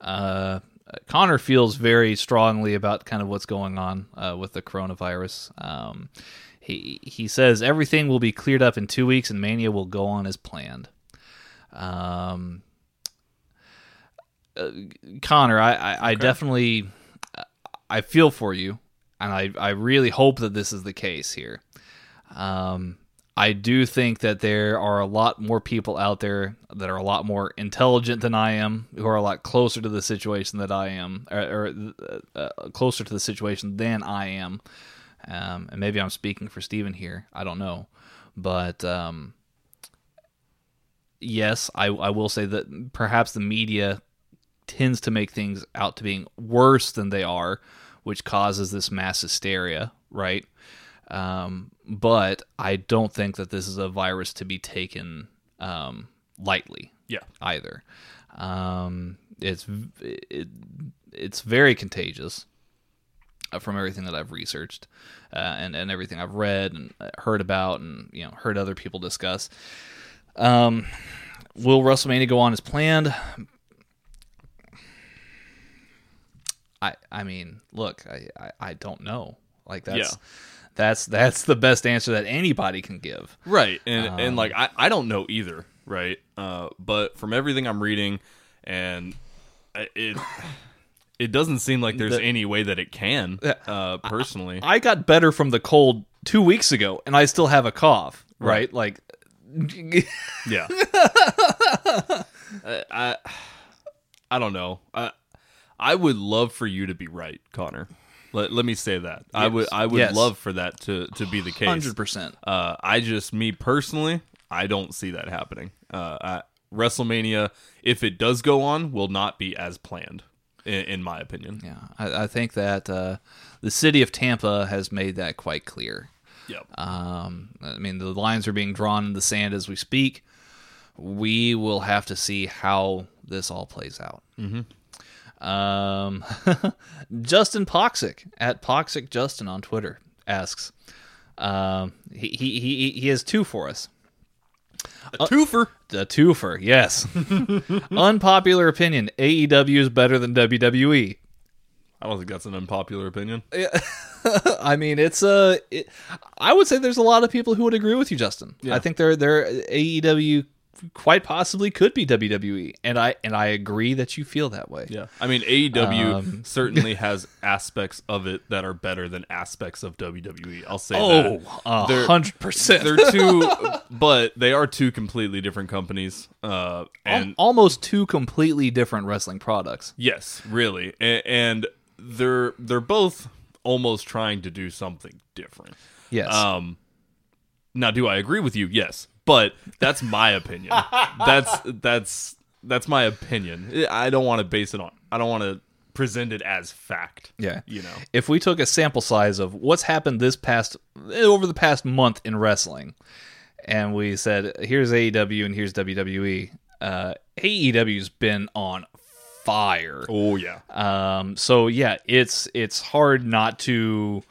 Uh, Connor feels very strongly about kind of what's going on uh, with the coronavirus. Um, he he says everything will be cleared up in two weeks and Mania will go on as planned. Um, uh, Connor, I, I, I definitely I feel for you, and I, I really hope that this is the case here. Um, I do think that there are a lot more people out there that are a lot more intelligent than I am, who are a lot closer to the situation that I am, or, or uh, uh, closer to the situation than I am. Um, and maybe I'm speaking for Steven here. I don't know, but um, yes, I, I will say that perhaps the media tends to make things out to being worse than they are, which causes this mass hysteria, right? Um, but I don't think that this is a virus to be taken um, lightly
Yeah.
either. Um, it's it, it's very contagious uh, from everything that I've researched uh, and and everything I've read and uh, heard about and you know heard other people discuss. Um, will WrestleMania go on as planned? I I mean, look, I I, I don't know. Like that's
Yeah.
that's that's the best answer that anybody can give.
Right. And and like I, I don't know either, right? Uh but from everything I'm reading and it it doesn't seem like there's
The-
any way that it can uh personally.
I got better from the cold two weeks ago, and I still have a cough. Right? Like,
yeah. I, I I don't know. I I would love for you to be right, Connor. Let, let me say that. I would I would
Yes.
love for that to to be the case.
hundred percent.
Uh, I just, me personally, I don't see that happening. Uh, I, WrestleMania, if it does go on, will not be as planned, in, in my opinion.
Yeah, I, I think that uh, the city of Tampa has made that quite clear.
Yep.
Um, I mean, the lines are being drawn in the sand as we speak. We will have to see how this all plays out. Mm-hmm. Um, Justin Poxic at Poxic Justin on Twitter asks, um, he, he he he has two for us.
A twofer.
A twofer, yes. Unpopular opinion: AEW is better than. WWE.
I don't think that's an unpopular opinion.
I mean, it's a. It, I would say there's a lot of people who would agree with you, Justin. Yeah. I think they're they're AEW quite possibly could be WWE, and I and I agree that you feel that way.
Yeah. I mean, AEW
Um,
certainly has aspects of it that are better than aspects of WWE. I'll say
Oh,
that.
a hundred percent.
They're two, but they are two completely different companies. Uh, and
almost two completely different wrestling products.
Yes, really, and, and they're they're both almost trying to do something different.
Yes.
Um, now, do I agree with you? Yes, but that's my opinion. that's that's that's my opinion. I don't want to base it on. I don't want to present it as fact.
yeah.
you know.
if we took a sample size of what's happened this past over the past month in wrestling, and we said here's AEW and here's WWE, uh, AEW's been on fire.
Oh yeah,
Um, so yeah, it's it's hard not to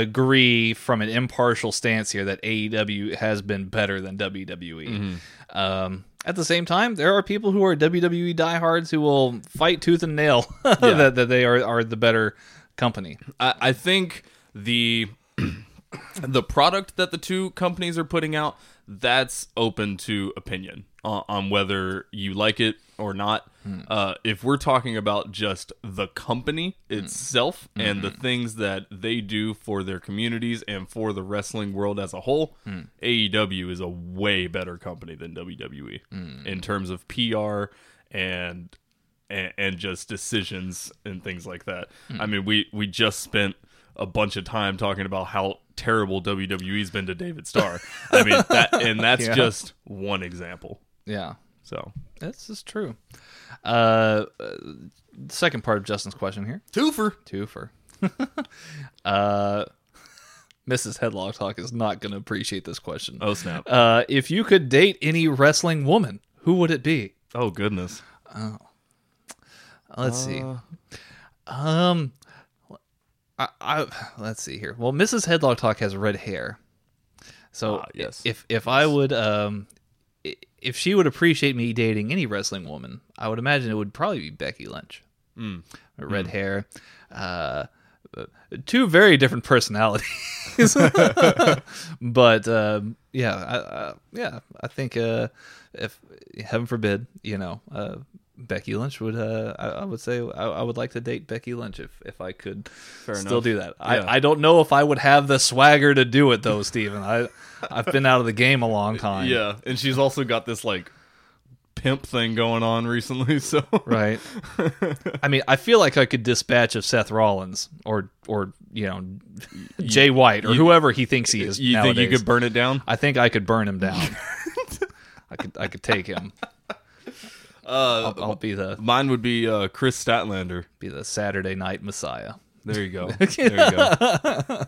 agree from an impartial stance here that AEW has been better than WWE. Um, at the same time, there are people who are WWE diehards who will fight tooth and nail that, that they are, are the better company.
I, I think the the product that the two companies are putting out that's open to opinion on, on whether you like it or not. Uh, if we're talking about just the company itself and the things that they do for their communities and for the wrestling world as a whole, AEW is a way better company than WWE in terms of PR and and, and just decisions and things like that. I mean, we we just spent a bunch of time talking about how terrible WWE's been to David Starr. I mean, that and that's
Yeah.
just one example.
Yeah,
So
this is true. Uh, uh, second part of Justin's question here.
twofer.
Two for. uh, Mrs. Headlock Talk is not going to appreciate this question.
Oh snap!
Uh, if you could date any wrestling woman, who would it be?
Oh goodness. Oh.
Let's see. Um, I, I let's see here. Well, Mrs. Headlock Talk has red hair, so
Ah, yes.
if if I would um. I- If she would appreciate me dating any wrestling woman, I would imagine it would probably be Becky Lynch.
Mm.
Red hair, uh, two very different personalities. but um, yeah, I, uh, yeah, I think uh, if heaven forbid, you know, uh, Becky Lynch would, uh, I, I would say, I, I would like to date Becky Lynch if if I could still
enough.
do that.
Yeah.
I, I don't know if I would have the swagger to do it though, Steven. I I've been out of the game a long time.
Yeah, and she's also got this like pimp thing going on recently. So
Right. I mean, I feel like I could dispatch of Seth Rollins or or you know Jay White or whoever he thinks he is.
you think you could burn it down?
I think I could burn him down. I could I could take him.
Uh,
I'll, I'll be the
mine would be uh, Kris Statlander.
be the Saturday night Messiah,
There you go. There you go.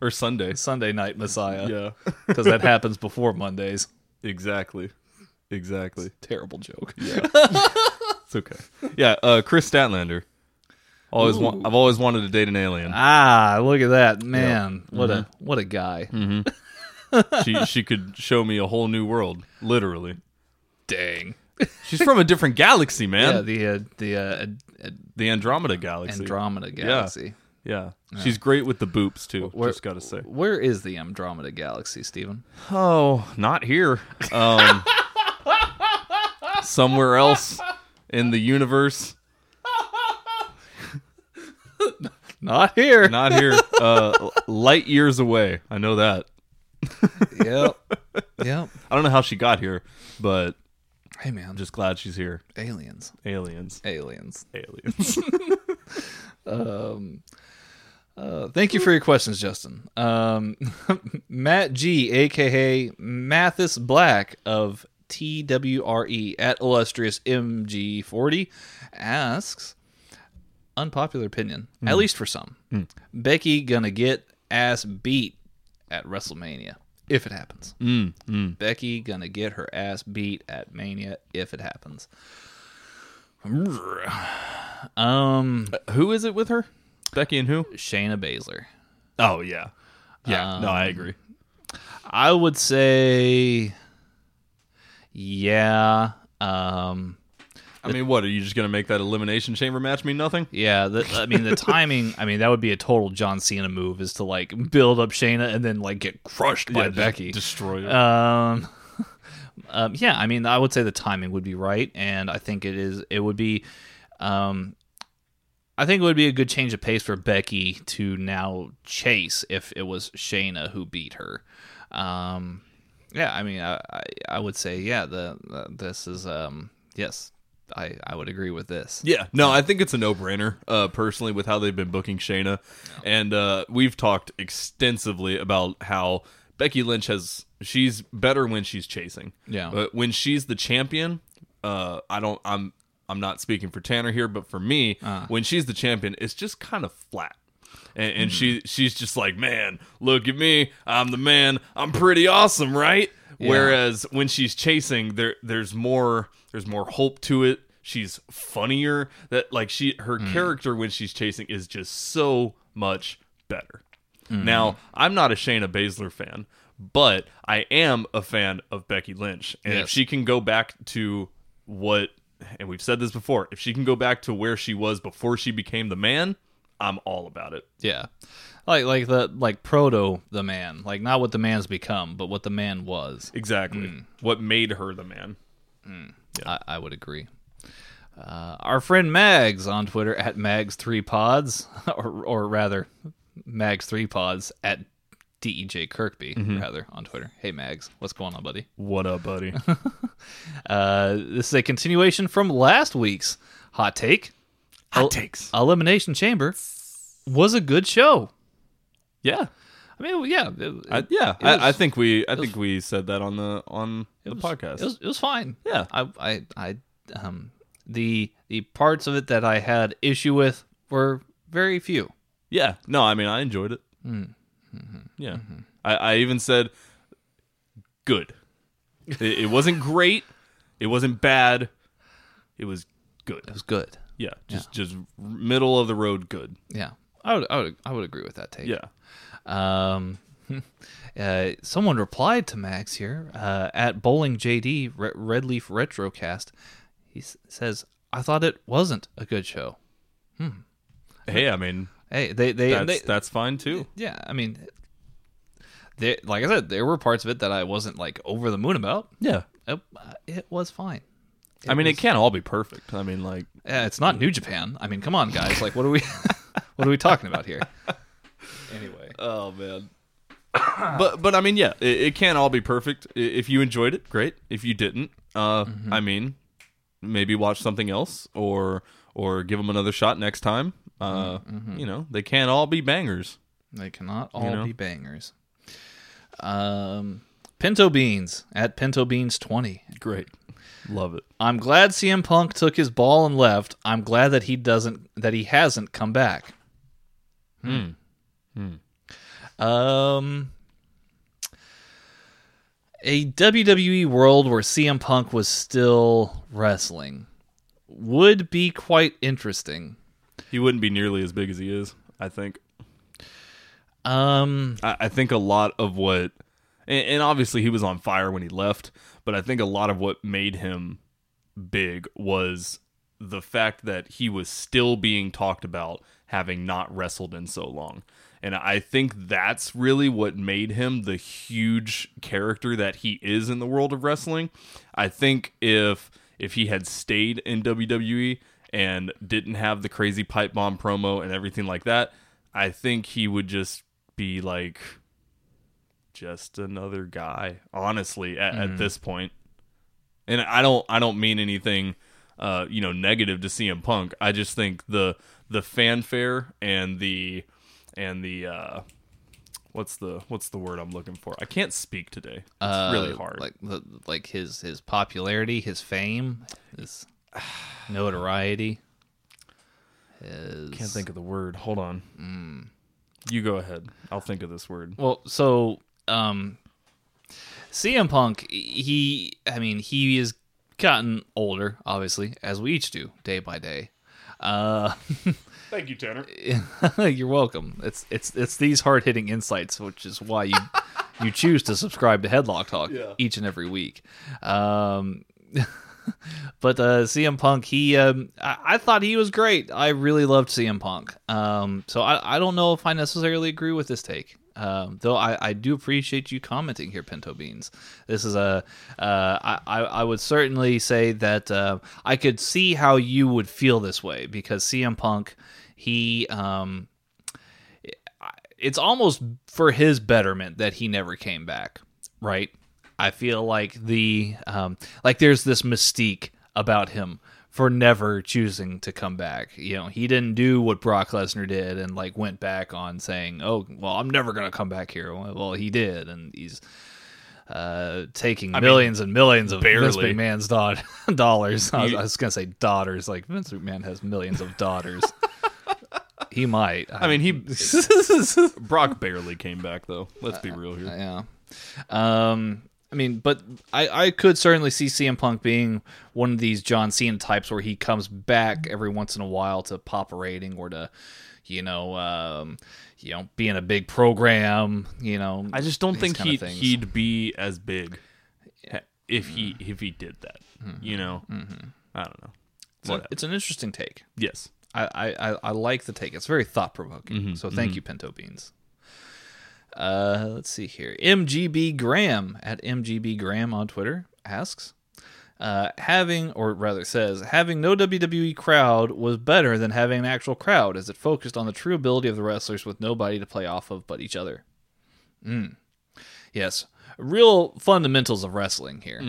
Or Sunday.
Sunday night Messiah,
Yeah.
because that happens before Mondays.
exactly. Exactly.
Terrible joke. Yeah.
it's okay. Yeah. Uh, Kris Statlander. Always. Wa- I've always wanted to date an alien.
Ah, look at that man! What a
Mm-hmm.
what a guy!
she she could show me a whole new world. Literally.
Dang.
She's from a different galaxy, man.
Yeah, the uh, the uh, Ad-
the Andromeda galaxy.
Andromeda galaxy.
Yeah. She's great with the boops too.
Where-
just gotta say.
Where is the Andromeda galaxy, Stephen?
Oh, not here. Um, somewhere else in the universe.
Not here.
Not here. Uh, light years away. I know that.
yep. Yep.
I don't know how she got here, but
Hey man,
I'm just glad she's here.
aliens.
Aliens.
Aliens.
Aliens.
Uh, thank you for your questions, Justin. Um, Matt G, aka Mathis Black of TWRE at illustrious MG40, asks unpopular opinion, at least for some. Becky gonna get ass beat at WrestleMania if it happens. Becky gonna get her ass beat at Mania if it happens. Um,
who is it with her? Becky and who?
Shayna Baszler.
Oh yeah. Yeah. no, I agree.
I would say, yeah, um,
I mean, what are you just gonna make that elimination chamber match mean nothing?
yeah. The, I mean, the timing. I mean, that would be a total John Cena move, is to like build up Shayna and then like get crushed by
Yeah,
Becky.
destroy.
Um, um, yeah, I mean, I would say the timing would be right, and I think it is. It would be. Um, I think it would be a good change of pace for Becky to now chase if it was Shayna who beat her. Um, yeah, I mean, I, I, I would say, yeah, the, the this is um, yes, I, I would agree with this.
Yeah, no, I think it's a no-brainer. Uh, personally, with how they've been booking Shayna, and uh, we've talked extensively about how Becky Lynch has she's better when she's chasing.
Yeah.
but when she's the champion, uh, I don't. I'm I'm not speaking for Tanner here, but for me,
Uh.
when she's the champion, it's just kind of flat. And, and she mm-hmm. she's just like, man, look at me, I'm the man, I'm pretty awesome, right? Whereas when she's chasing, there there's more there's more hope to it. She's funnier. That like she her mm. character when she's chasing is just so much better. Mm-hmm. Now I'm not a Shayna Baszler fan, but I am a fan of Becky Lynch, and if she can go back to what, and we've said this before, if she can go back to where she was before she became the man, I'm all about it.
Yeah, like like the like proto the man, like not what the man's become, but what the man was.
Exactly. What made her the man?
I, I would agree. Uh, our friend Mags on Twitter at Mags3Pods, or, or rather, Mags3Pods at DEJ Kirkby, rather, on Twitter. Hey, Mags, what's going on, buddy?
What up, buddy?
Uh, this is a continuation from last week's hot take.
Hot takes.
Elimination Chamber was a good show.
Yeah.
I mean, yeah, it,
I, yeah,
it was-
I, I think we I think we said that on the on the
was-
podcast.
It was, it was fine.
Yeah.
I, I, I, um, the the parts of it that I had issue with were very few.
yeah, no, I mean I enjoyed it. Yeah, I, I even said good. it, it wasn't great. It wasn't bad. It was good.
It was good.
Yeah, just just middle of the road good.
Yeah, I would, I would, I would agree with that take.
Yeah.
Um, uh, someone replied to Max here uh, at Bowling JD Re- Red Leaf Retrocast. He s- says, "I thought it wasn't a good show."
Hey, I mean
Hey, they, they,
that's
they
that's fine too.
yeah. I mean, they, like I said, there were parts of it that I wasn't like over the moon about.
Yeah.
It, it was fine.
I mean,
was-
it can't all be perfect. I mean, like
Yeah, it's not New Japan. I mean, come on, guys. Like, what are we, what are we talking about here? Anyway,
Oh man. but but I mean, yeah, it, it can't all be perfect. If you enjoyed it, great. If you didn't, uh, I mean, maybe watch something else or or give them another shot next time. Uh, you know, they can't all be bangers.
they cannot all
know?
be bangers. Um, Pinto Beans at Pinto Beans 20.
Great. Love it.
I'm glad CM Punk took his ball and left. I'm glad that he doesn't that he hasn't come back. Hmm. Um a WWE world where CM Punk was still wrestling would be quite interesting.
He wouldn't be nearly as big as he is, I think.
Um
I, I think a lot of what, and, and obviously he was on fire when he left, but I think a lot of what made him big was the fact that he was still being talked about having not wrestled in so long. And I think that's really what made him the huge character that he is in the world of wrestling. I think if if he had stayed in WWE and didn't have the crazy pipe bomb promo and everything like that, I think he would just be like just another guy, honestly, at, at this point. And I don't I don't mean anything uh, you know, negative to CM Punk. I just think the the fanfare and the and the uh what's the what's the word I'm looking for? I can't speak today. It's
uh,
really hard.
Like the, like his his popularity, his fame, his notoriety. His
can't think of the word. Hold on. You go ahead. I'll think of this word.
Well, so um, CM Punk, he, I mean, he has gotten older, obviously, as we each do, day by day. Uh,
Thank you, Tanner.
you're welcome. It's it's it's these hard hitting insights, which is why you you choose to subscribe to Headlock Talk
Yeah.
each and every week. Um, but uh, CM Punk, he, um, I, I thought he was great. I really loved CM Punk. Um, so I, I don't know if I necessarily agree with this take. Um, though I, I do appreciate you commenting here, Pinto Beans. This is a, uh, I, I would certainly say that uh, I could see how you would feel this way because CM Punk, he, um, it's almost for his betterment that he never came back, right? I feel like the um, like there's this mystique about him for never choosing to come back. You know, he didn't do what Brock Lesnar did and like went back on saying, "Oh, well, I'm never gonna come back here." Well, he did, and he's uh, taking millions and millions of Vince. McMahon's do- dollars. I was, I was gonna say daughters. Like Vince McMahon has millions of daughters. he might.
I mean, he Brock barely came back though. Let's be real here.
Yeah. Um, I mean, but I, I could certainly see CM Punk being one of these John Cena types where he comes back every once in a while to pop a rating or to, you know, um, you know, be in a big program. You know,
I just don't think he'd he'd be as big if he if he did that. You know, I don't know.
It's, a- it's an interesting take.
Yes,
I, I, I- I like the take. It's very thought provoking.
Mm-hmm,
so thank you, Pinto Beans. Uh, let's see here. MGB Graham at MGB Graham on Twitter asks, uh, having or rather says having no WWE crowd was better than having an actual crowd, as it focused on the true ability of the wrestlers with nobody to play off of but each other. Mm. Yes, real fundamentals of wrestling here,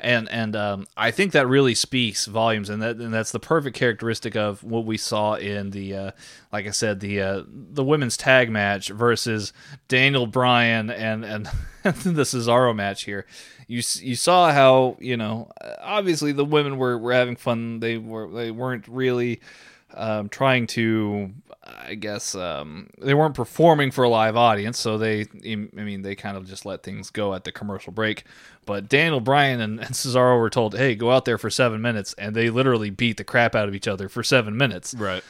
and and um, I think that really speaks volumes, and that and that's the perfect characteristic of what we saw in the, uh, like I said, the uh, the women's tag match versus Daniel Bryan and and the Cesaro match here. You you saw how you know obviously the women were, were having fun. They were they weren't really um, trying to, I guess, um, they weren't performing for a live audience, so they, I mean, they kind of just let things go at the commercial break. But Daniel Bryan and, and Cesaro were told, "Hey, go out there for seven minutes," and they literally beat the crap out of each other for seven minutes.
right.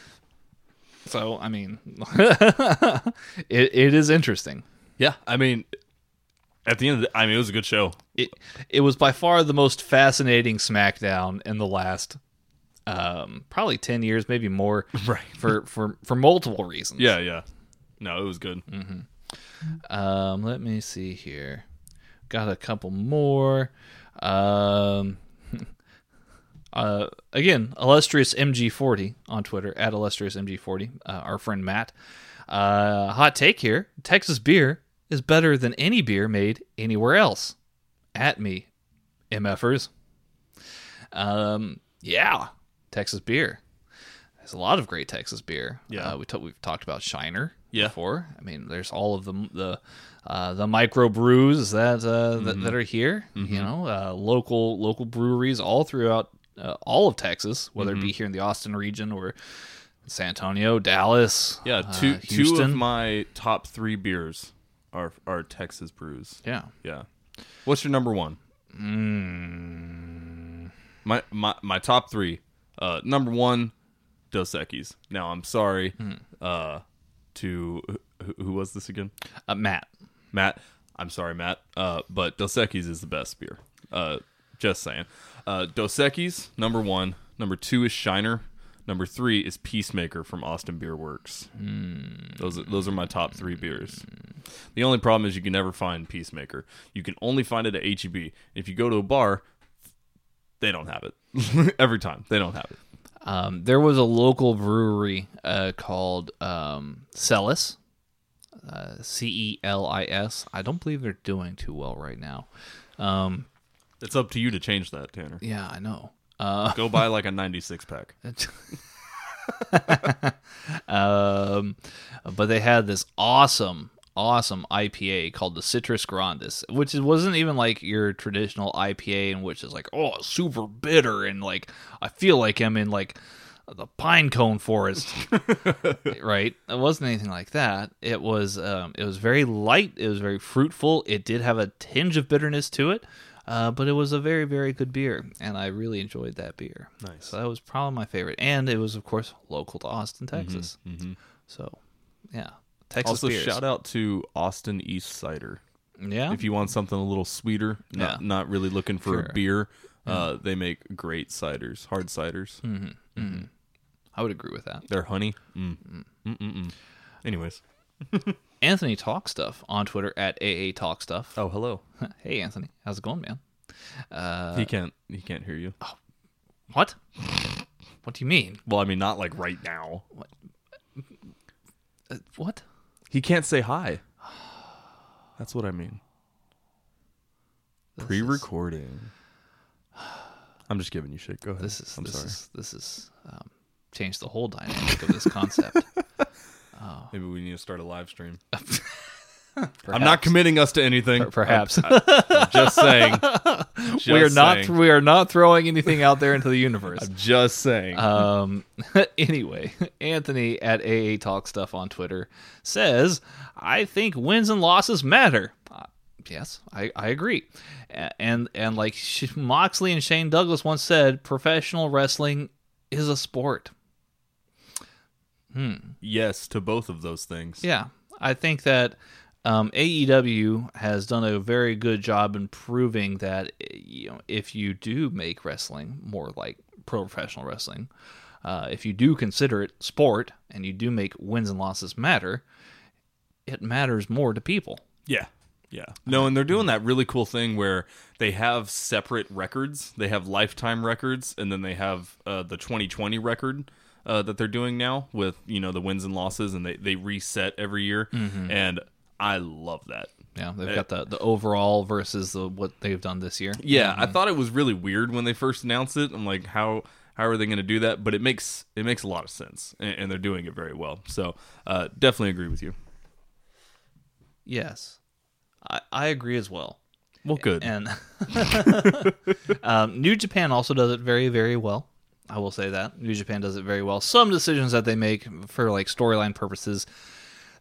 So, I mean, it, it is interesting.
Yeah, I mean, at the end of the, I mean, it was a good show.
It it was by far the most fascinating SmackDown in the last. Um, probably ten years, maybe more,
Right.
For for for multiple reasons.
Yeah, yeah. No, it was good.
Um, let me see here. Got a couple more. Um, uh, again, illustrious MG40 on Twitter at illustrious MG40. Uh, our friend Matt. Uh, hot take here: Texas beer is better than any beer made anywhere else. At me, MFers. Um, yeah, Texas beer. There's a lot of great Texas beer.
Yeah.
uh, we t- we've talked about Shiner.
Yeah.
before. I mean, there's all of the the uh, the micro brews that uh, that,
Mm-hmm.
that are here. You know, uh, local local breweries all throughout uh, all of Texas, whether
Mm-hmm.
it be here in the Austin region or San Antonio, Dallas.
Yeah,
uh,
two two of my top three beers are are Texas brews.
yeah.
Yeah. What's your number one?
Mm.
My my my top three. Uh, number one, Dos Equis. Now I'm sorry.
Hmm.
Uh, to who, who was this again?
Uh, Matt.
Matt. I'm sorry, Matt. Uh, but Dos Equis is the best beer. Uh, just saying. Uh, Dos Equis, number one. Number two is Shiner. Number three is Peacemaker from Austin Beer Works. Those are, those are my top three beers. The only problem is you can never find Peacemaker. You can only find it at HEB. If you go to a bar, they don't have it. Every time they don't have it.
Um, there was a local brewery uh, called um, Celis, uh, C E L I S. I don't believe they're doing too well right now. Um,
It's up to you to change that, Tanner.
yeah, I know. Uh,
Go buy like a 96 pack.
um, but they had this awesome, awesome IPA called the Citrus Grandis, which wasn't even like your traditional IPA, in which is like, oh, super bitter, and like I feel like I'm in like the pine cone forest, right? It wasn't anything like that. It was, um, it was very light. It was very fruitful. It did have a tinge of bitterness to it. Uh, but it was a very, very good beer, and I really enjoyed that beer.
Nice.
So that was probably my favorite, and it was, of course, local to Austin, Texas. So, yeah, Texas
Also,
beers.
shout out to Austin East Cider.
Yeah,
If you want something a little sweeter, not,
Yeah.
not really looking for
Sure.
a beer, uh, they make great ciders, hard ciders.
I would agree with that.
They're honey. Mm. Anyways.
Anthony Talk Stuff on Twitter at AA Talk Stuff.
Oh, hello.
Hey, Anthony, how's it going, man? Uh,
he can't. He can't hear you.
Oh, what? What do you mean?
Well, I mean, not like right now.
Uh, what?
He can't say hi. That's what I mean.
This
Pre-recording. I'm just giving you shit. Go ahead.
This is
I'm
this
sorry.
is this is um, changed the whole dynamic of this concept.
Maybe we need to start a live stream. I'm not committing us to anything.
Perhaps
I'm just saying. Just
we are not
saying.
we are not throwing anything out there into the universe.
I'm just saying.
Um, anyway, Anthony at AA Talk Stuff on Twitter says, I think wins and losses matter. Uh, yes, I, I agree. And and like Moxley and Shane Douglas once said, professional wrestling is a sport. Hmm.
yes to both of those things.
Yeah, I think that um, AEW has done a very good job in proving that eh, you know if you do make wrestling more like pro professional wrestling, uh, if you do consider it sport and you do make wins and losses matter, it matters more to people.
Yeah. Yeah. No, and they're doing that really cool thing where they have separate records. They have lifetime records, and then they have uh, the 2020 record uh, that they're doing now with you know the wins and losses, and they they reset every year. And I love that.
Yeah, they've got the the overall versus the what they've done this year.
Yeah, I thought it was really weird when they first announced it. I'm like, how how are they going to do that? But it makes it makes a lot of sense, and, and they're doing it very well. So uh, definitely agree with you.
Yes, I, I agree as well.
Well, good.
And um, New Japan also does it very, very well. I will say that New Japan does it very well. Some decisions that they make for like storyline purposes,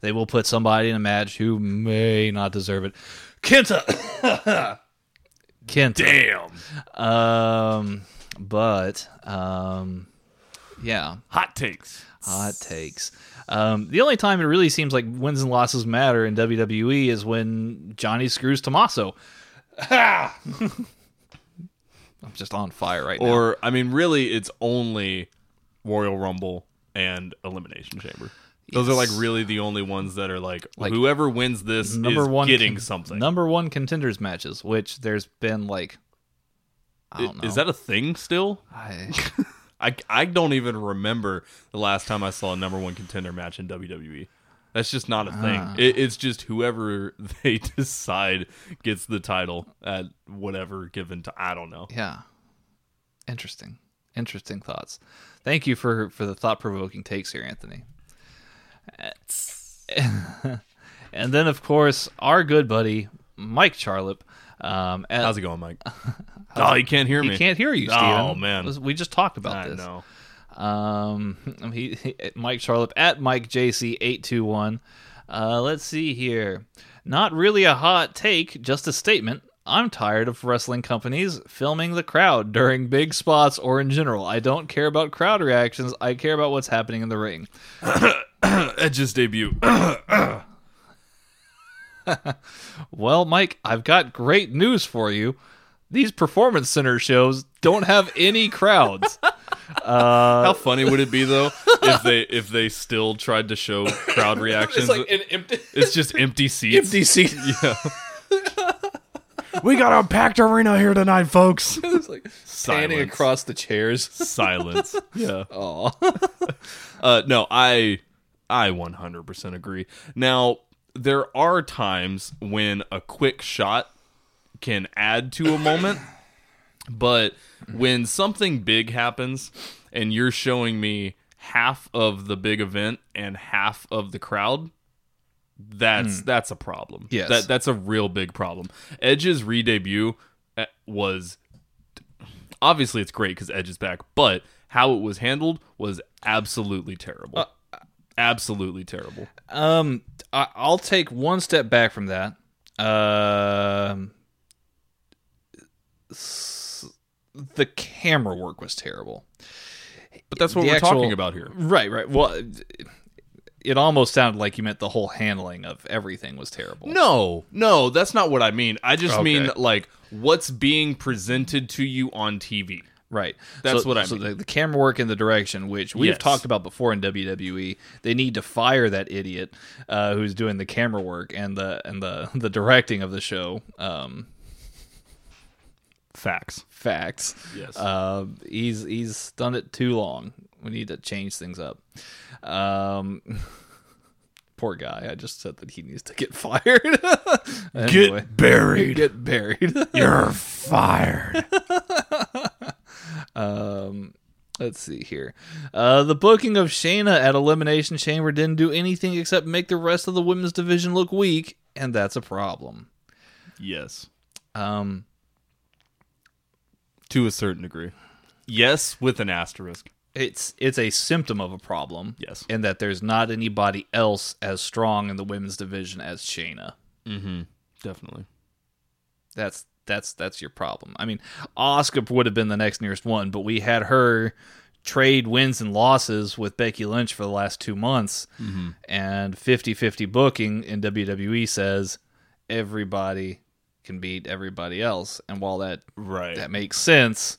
they will put somebody in a match who may not deserve it. Kenta, Kenta.
Damn.
Um, but um, yeah,
Hot takes.
hot takes. Um, the only time it really seems like wins and losses matter in WWE is when Johnny screws Tommaso. I'm just on fire right now.
Or I mean, really, it's only Royal Rumble and Elimination Chamber. Those are like really the only ones that are like,
Like,
whoever wins this
number
is
one
getting
con-
something.
Number one contenders matches, which there's been like, I don't know.
Is that a thing still?
I,
I, I don't even remember the last time I saw a number one contender match in WWE. That's just not a thing.
Ah.
It, it's just whoever they decide gets the title at whatever given to. I don't know.
yeah. Interesting. Interesting thoughts. Thank you for for the thought provoking takes here, Anthony. And then, of course, our good buddy Mike Charlip. Um, at-
How's it going, Mike? oh, you can't hear me.
he can't hear you, Steven.
Oh, man.
we just talked about
I
this.
know.
Um, he, he Mike Charlip at Mike JC eight two one. Uh, let's see here. Not really a hot take, just a statement. I'm tired of wrestling companies filming the crowd during big spots or in general. I don't care about crowd reactions. I care about what's happening in the ring.
Edge's debut.
Well, Mike, I've got great news for you. These performance center shows don't have any crowds.
How funny would it be though if they if they still tried to show crowd reactions?
It's like an empty,
It's just empty seats.
empty seat.
Yeah. we got a packed arena here tonight, folks.
it's like panning
Silence.
across the chairs.
Silence. Yeah.
Aw.
Uh, no, I I 100% agree. Now, there are times when a quick shot can add to a moment, but when something big happens and you're showing me half of the big event and half of the crowd, that's that's a problem.
Yes.
that that's a real big problem. Edge's re-debut uh, was obviously it's great because Edge is back, but how it was handled was absolutely terrible. Absolutely terrible.
Um, I, I'll take one step back from that. Um, s- the camera work was terrible.
But that's what
The
we're
actual-
talking about here.
Right, right. Well, it- it almost sounded like you meant the whole handling of everything was terrible.
No, no, that's not what I mean. I just
Okay.
mean like what's being presented to you on TV.
Right.
That's
So-
what I
So
mean.
the, the camera work and the direction, which we've
Yes.
talked about before in WWE, they need to fire that idiot uh, who's doing the camera work and the and the the directing of the show. Um,
Facts.
facts.
Yes.
Uh, he's he's done it too long. We need to change things up. Um, poor guy. I just said that he needs to get fired. Anyway.
buried.
Get buried.
You're fired.
Um, let's see here. Uh, the booking of Shayna at Elimination Chamber didn't do anything except make the rest of the women's division look weak, and that's a problem.
yes.
Um,
To a certain degree. Yes, with an asterisk.
it's it's a symptom of a problem.
Yes.
And that there's not anybody else as strong in the women's division as Shayna.
Definitely.
That's that's that's your problem. I mean, Asuka would have been the next nearest one, but we had her trade wins and losses with Becky Lynch for the last two months, mm-hmm. and 50-50 booking in WWE says everybody can beat everybody else, and while that
Right.
that makes sense,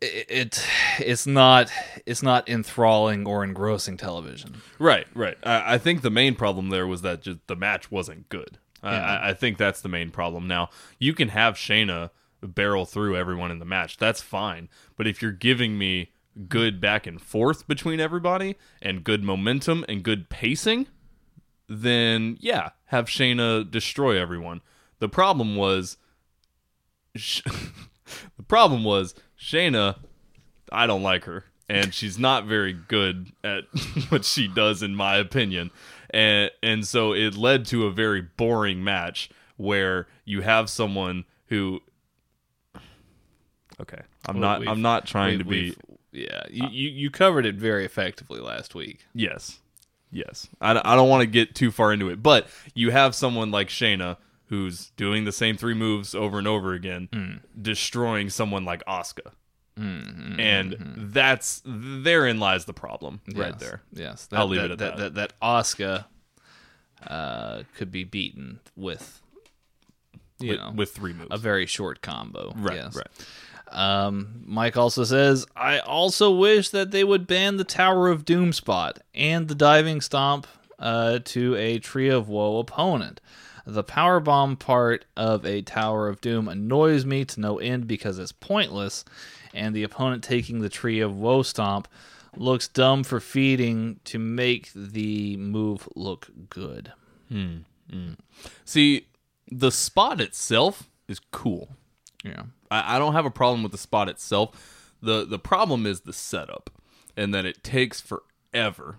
it, it it's not it's not enthralling or engrossing television.
Right, right. I, I think the main problem there was that just the match wasn't good. I, I, I think that's the main problem. Now you can have Shayna barrel through everyone in the match. That's fine. But if you're giving me good back and forth between everybody and good momentum and good pacing, then yeah, have Shayna destroy everyone. The problem was, Sh- the problem was Shayna I don't like her, and she's not very good at what she does, in my opinion. And and so it led to a very boring match where you have someone who. Okay, I'm not. I'm not trying to be.
Yeah, you, you you covered it very effectively last week.
Yes, yes. I, don't- I don't want to get too far into it, but you have someone like Shayna who's doing the same three moves over and over again,
Hmm.
destroying someone like Asuka.
Mm-hmm.
and that's therein lies the problem right there.
Yes,
I'll leave
that,
it at
that.
that.
That that Asuka uh, could be beaten with you
with,
know
with three moves.
a very short combo.
right,
yes.
right.
Um, Mike also says, I also wish that they would ban the Tower of Doom spot and the diving stomp uh, to a Tree of Woe opponent. The power bomb part of a Tower of Doom annoys me to no end because it's pointless, and the opponent taking the Tree of Woe stomp looks dumb for feeding to make the move look good. Hmm, hmm.
See, the spot itself is cool.
Yeah.
I, I don't have a problem with the spot itself. the The problem is the setup, and that it takes forever.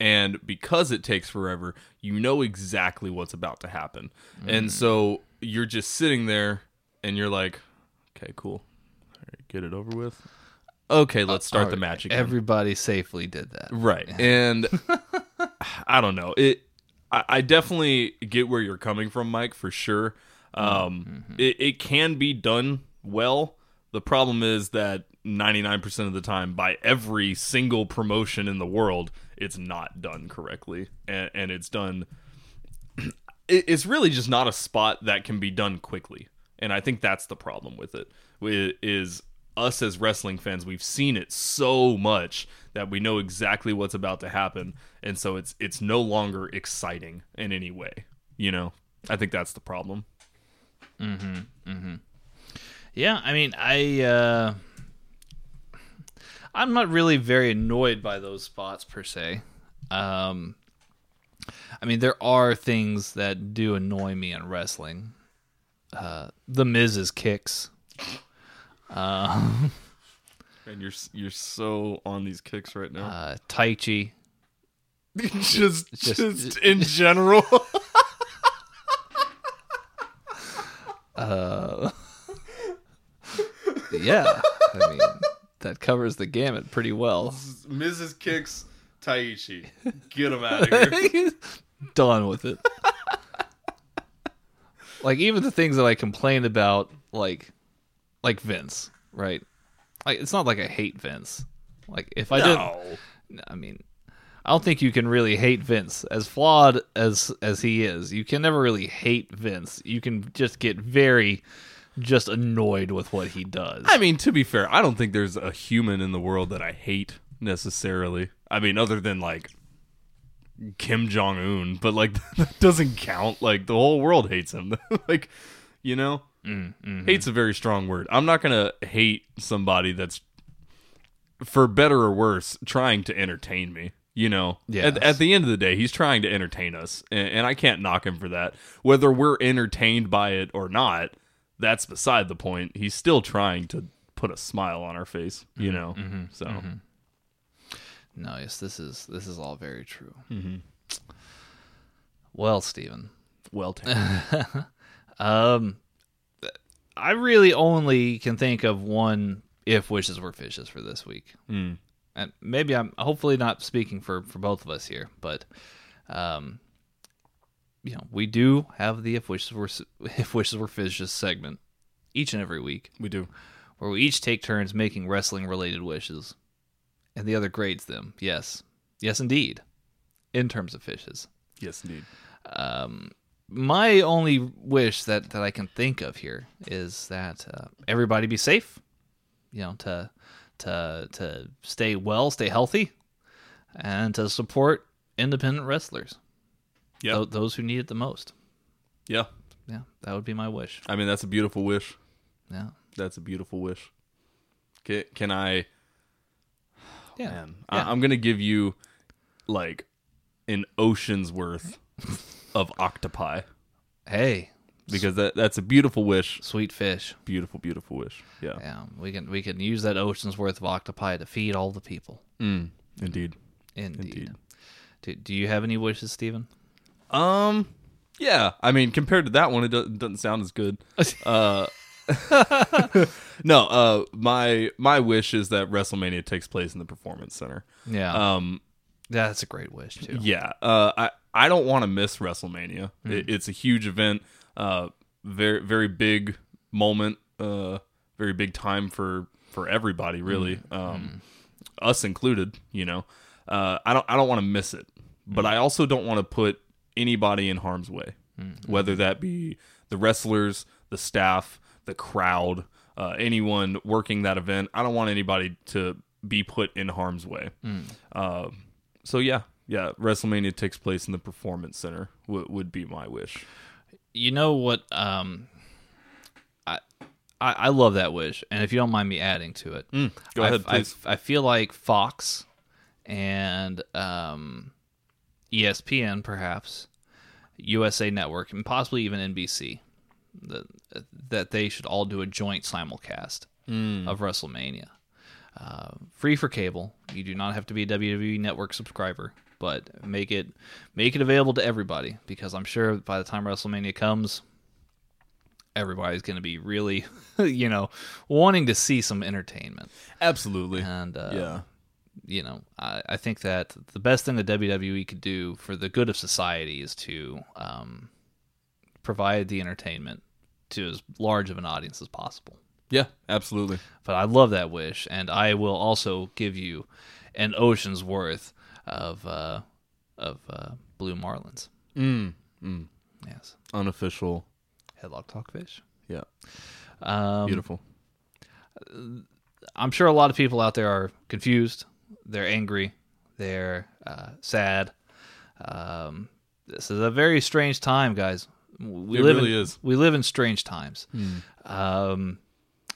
And because it takes forever, you know exactly what's about to happen. And mm. so you're just sitting there and you're like, okay, cool. Right, get it over with. Okay, let's start the match again.
Everybody safely did that.
Right. And I don't know. It I, I definitely get where you're coming from, Mike, for sure. Um it, it can be done well. The problem is that 99% of the time by every single promotion in the world, it's not done correctly. And, and it's done it- it's really just not a spot that can be done quickly and i think that's the problem with it is us as wrestling fans we've seen it so much that we know exactly what's about to happen and so it's it's no longer exciting in any way you know i think that's the problem Hmm. Hmm.
Yeah, I mean, I uh I'm not really very annoyed by those spots per se. Um I mean, there are things that do annoy me in wrestling. Uh the Miz's kicks.
and you're you're so on these kicks right now
Uh Taichi.
just,
just-
just in general uh,
Yeah. I mean, that covers the gamut pretty well.
Miz's kicks taichi get him out of here
Done with it. like even the things that I complain about, like like Vince, right? Like it's not like I hate Vince. Like if I
no
didn't, I mean, I don't think you can really hate Vince as flawed as as he is. You can never really hate Vince. You can just get very just annoyed with what he does.
I mean, to be fair, I don't think there's a human in the world that I hate necessarily. I mean, other than like Kim Jong Un, but like that doesn't count. Like the whole world hates him. like, you know, hate's a very strong word. I'm not gonna hate somebody that's, for better or worse, trying to entertain me. You know,
Yes.
at, at the end of the day, he's trying to entertain us, and, and I can't knock him for that. Whether we're entertained by it or not, that's beside the point. He's still trying to put a smile on our face, you know. so
no, yes, this is this is all very true.
Mm-hmm.
Well, Stephen,
well taken.
Um, I really only can think of one if wishes were fishes for this week.
Mm.
And maybe I'm hopefully not speaking for for both of us here, but um, you know, we do have the if wishes were if wishes were fishes segment each and every week
we do.
where we each take turns making wrestling related wishes, and the other grades them. Yes, yes, indeed. In terms of fishes,
Yes, indeed.
um, my only wish that, that I can think of here is that uh, everybody be safe, you know, to to to stay well, stay healthy, and to support independent wrestlers,
Yeah.
tho- those who need it the most.
Yeah.
Yeah, that would be my wish.
I mean, that's a beautiful wish.
Yeah,
That's a beautiful wish. Can, can I?
yeah,
Man,
Yeah.
I, I'm gonna give you like an ocean's worth of octopi
Hey,
because that that's a beautiful wish.
sweet fish.
Beautiful, beautiful wish. Yeah.
Yeah, we can we can use that ocean's worth of octopi to feed all the people.
Mm, indeed.
Indeed.
Indeed.
Do, do you have any wishes, Stephen?
Um. Yeah. I mean, compared to that one, it do- doesn't sound as good. Uh. no. Uh. My my wish is that WrestleMania takes place in the Performance Center.
Yeah,
Um.
yeah, that's a great wish too.
Yeah. Uh. I I don't want to miss WrestleMania. It, it's a huge event. Uh. Very very big moment. Uh. Very big time for for everybody. Really. Um. Us included. You know. Uh. I don't I don't want to miss it. But I also don't want to put anybody in harm's way. Whether that be the wrestlers, the staff, the crowd, uh, anyone working that event. I don't want anybody to be put in harm's way. Uh, so yeah, yeah, WrestleMania takes place in the Performance Center. W- would be my wish.
You know what? Um, I, I I love that wish, and if you don't mind me adding to it,
Go
I,
ahead,
I-
please.
I, feel like Fox and um, ESPN, perhaps USA Network, and possibly even NBC, that that they should all do a joint simulcast
Hmm.
of WrestleMania. uh, free for cable. You do not have to be a WWE Network subscriber, but make it make it available to everybody because I'm sure by the time WrestleMania comes, everybody's going to be really, you know, wanting to see some entertainment.
Absolutely.
And uh,
yeah.
you know, I, I think that the best thing that WWE could do for the good of society is to um, provide the entertainment to as large of an audience as possible.
Yeah, absolutely.
But I love that wish, and I will also give you an ocean's worth of uh, of uh, blue marlins.
Mm. Mm.
Yes,
Unofficial.
headlock talk fish.
Yeah.
Um,
Beautiful.
I'm sure a lot of people out there are confused. They're angry. They're uh, sad. Um, this is a very strange time, guys. We
It
live
really
in,
is.
We live in strange times. Um,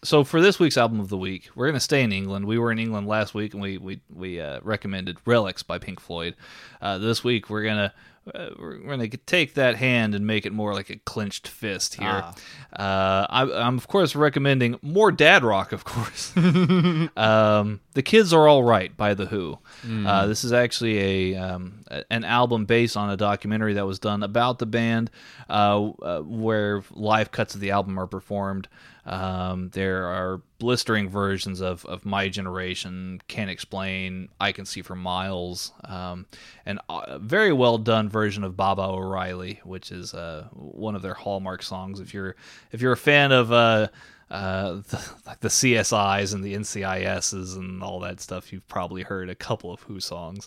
so for this week's album of the week, we're going to stay in England. We were in England last week, and we we we uh, recommended "Relics" by Pink Floyd. Uh, this week, we're gonna uh, we're going to take that hand and make it more like a clenched fist here. Uh, I, I'm of course recommending more dad rock, of course. um, the kids are all right by the Who. Uh, this is actually a um, an album based on a documentary that was done about the band, uh, uh, where live cuts of the album are performed. Um, there are blistering versions of, of My Generation, Can't Explain, I Can See for Miles, um, and a very well done version of Baba O'Riley, which is uh, one of their hallmark songs. If you're if you're a fan of uh, uh, the, like the CSIs and the NCISs and all that stuff, you've probably heard a couple of Who songs.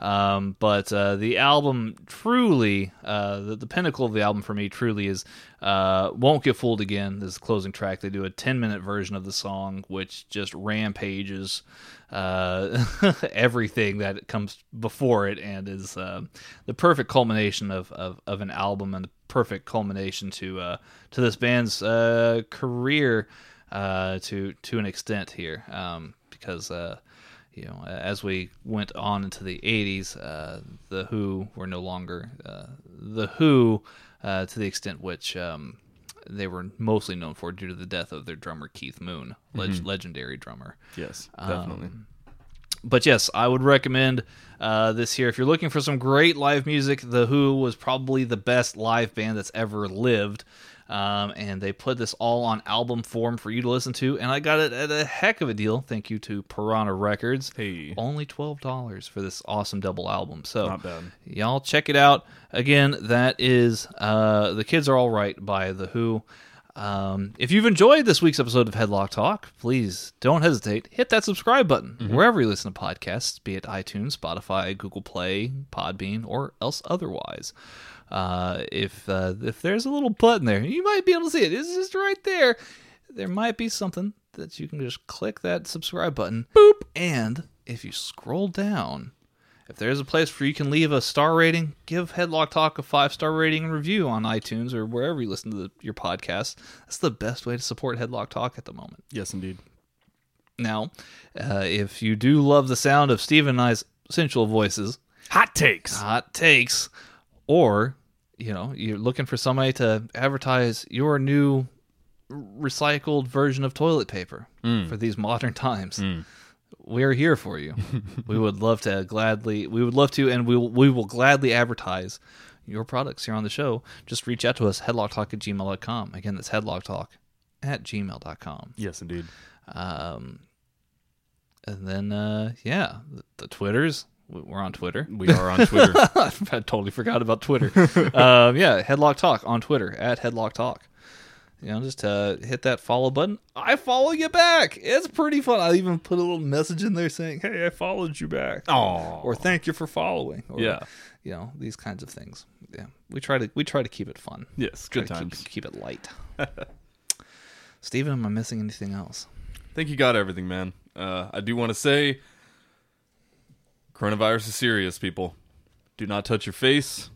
Um, but uh, the album truly, uh, the, the pinnacle of the album for me truly is uh, Won't Get Fooled Again. This is the closing track. They do a 10 minute version of the song, which just rampages uh, everything that comes before it and is uh, the perfect culmination of, of, of an album and perfect culmination to uh, to this band's uh, career uh, to to an extent here. Um, because uh, you know as we went on into the 80s uh, the Who were no longer uh, the Who uh, to the extent which um, they were mostly known for due to the death of their drummer Keith Moon, leg- legendary drummer.
Yes, definitely.
But yes, I would recommend uh, this here. If you're looking for some great live music, The Who was probably the best live band that's ever lived. Um, and they put this all on album form for you to listen to, and I got it at a heck of a deal. Thank you to Piranha Records.
Hey.
only twelve dollars for this awesome double album. So y'all check it out. Again, that is uh, "The Kids Are All Right" by The Who. Um, if you've enjoyed this week's episode of Headlock Talk, please don't hesitate. Hit that subscribe button wherever you listen to podcasts, be it iTunes, Spotify, Google Play, Podbean, or else otherwise. Uh, if uh, if there's a little button there, you might be able to see it. It's just right there. There might be something that you can just click that subscribe button. Boop. And if you scroll down, if there's a place where you can leave a star rating, give Headlock Talk a five star rating and review on iTunes or wherever you listen to the, your podcast. That's the best way to support Headlock Talk at the moment.
Yes, indeed.
Now, uh, if you do love the sound of Steve and I's sensual voices,
Hot takes.
hot takes, or you know you're looking for somebody to advertise your new recycled version of toilet paper for these modern times. We're here for you. we would love to gladly, we would love to, and we will, we will gladly advertise your products here on the show. Just reach out to us, headlocktalk at gmail.com. Again, that's headlocktalk at gmail.com.
Yes, indeed.
Um, and then, uh, yeah, the, the Twitters. We- We're on Twitter.
We are on Twitter.
I totally forgot about Twitter. um, yeah, Headlock Talk on Twitter at Headlock Talk. You know, just uh, hit that follow button. I follow you back. It's pretty fun. I even put a little message in there saying, "Hey, I followed you back,"
Oh,
or "Thank you for following." Or,
Yeah.
you know these kinds of things. Yeah, we try to we try to keep it fun.
yes, good
to
times.
Keep, keep it light. Steven, am I missing anything else?
I think you got everything, man. Uh, I do want to say, coronavirus is serious, people. Do not touch your face.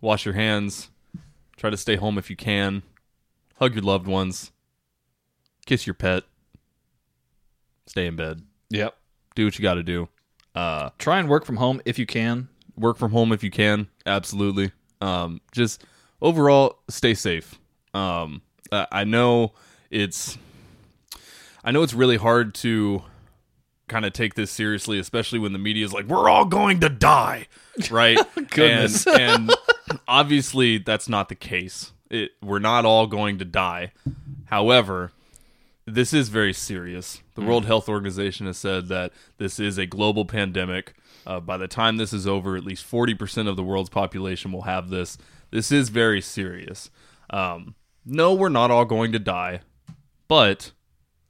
Wash your hands. Try to stay home if you can. Hug your loved ones. Kiss your pet. Stay in bed.
Yep.
Do what you got to do. Uh,
Try and work from home if you can.
work from home if you can. Absolutely. Um, just overall, stay safe. Um, I know it's, I know it's really hard to kind of take this seriously, especially when the media is like, "We're all going to die," right?
Goodness.
And, and obviously, that's not the case. It, we're not all going to die. However, this is very serious. The World Health Organization has said that this is a global pandemic. Uh, by the time this is over, at least 40% of the world's population will have this. This is very serious. Um, no, we're not all going to die, but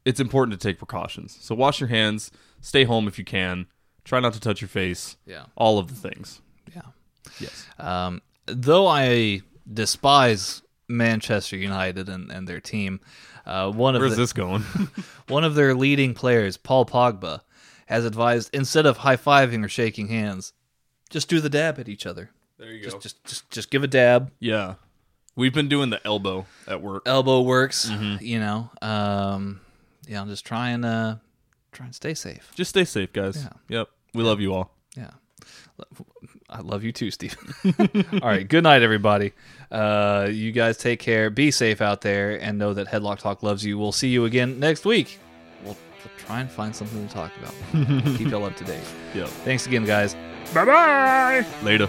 it's important to take precautions. So wash your hands, stay home if you can, try not to touch your face.
Yeah.
All of the things.
Yeah.
Yes.
Um, though I despise Manchester United and, and their team, uh, one of
Where's
the,
this going?
one of their leading players, Paul Pogba, has advised instead of high fiving or shaking hands, just do the dab at each other.
there you
Just just just just give a dab.
Yeah. We've been doing the elbow at work.
Elbow works.
Mm-hmm.
You know. Um, yeah, I'm just trying to try and stay safe.
Just stay safe, guys.
Yeah.
Yep. We love you all.
Yeah. I love you too, Steve. All right. Good night, everybody. Uh, you guys take care. Be safe out there and know that Headlock Talk loves you. We'll see you again next week. We'll, we'll try and find something to talk about. Keep y'all up to date.
Yep.
Thanks again, guys.
Bye bye. Later.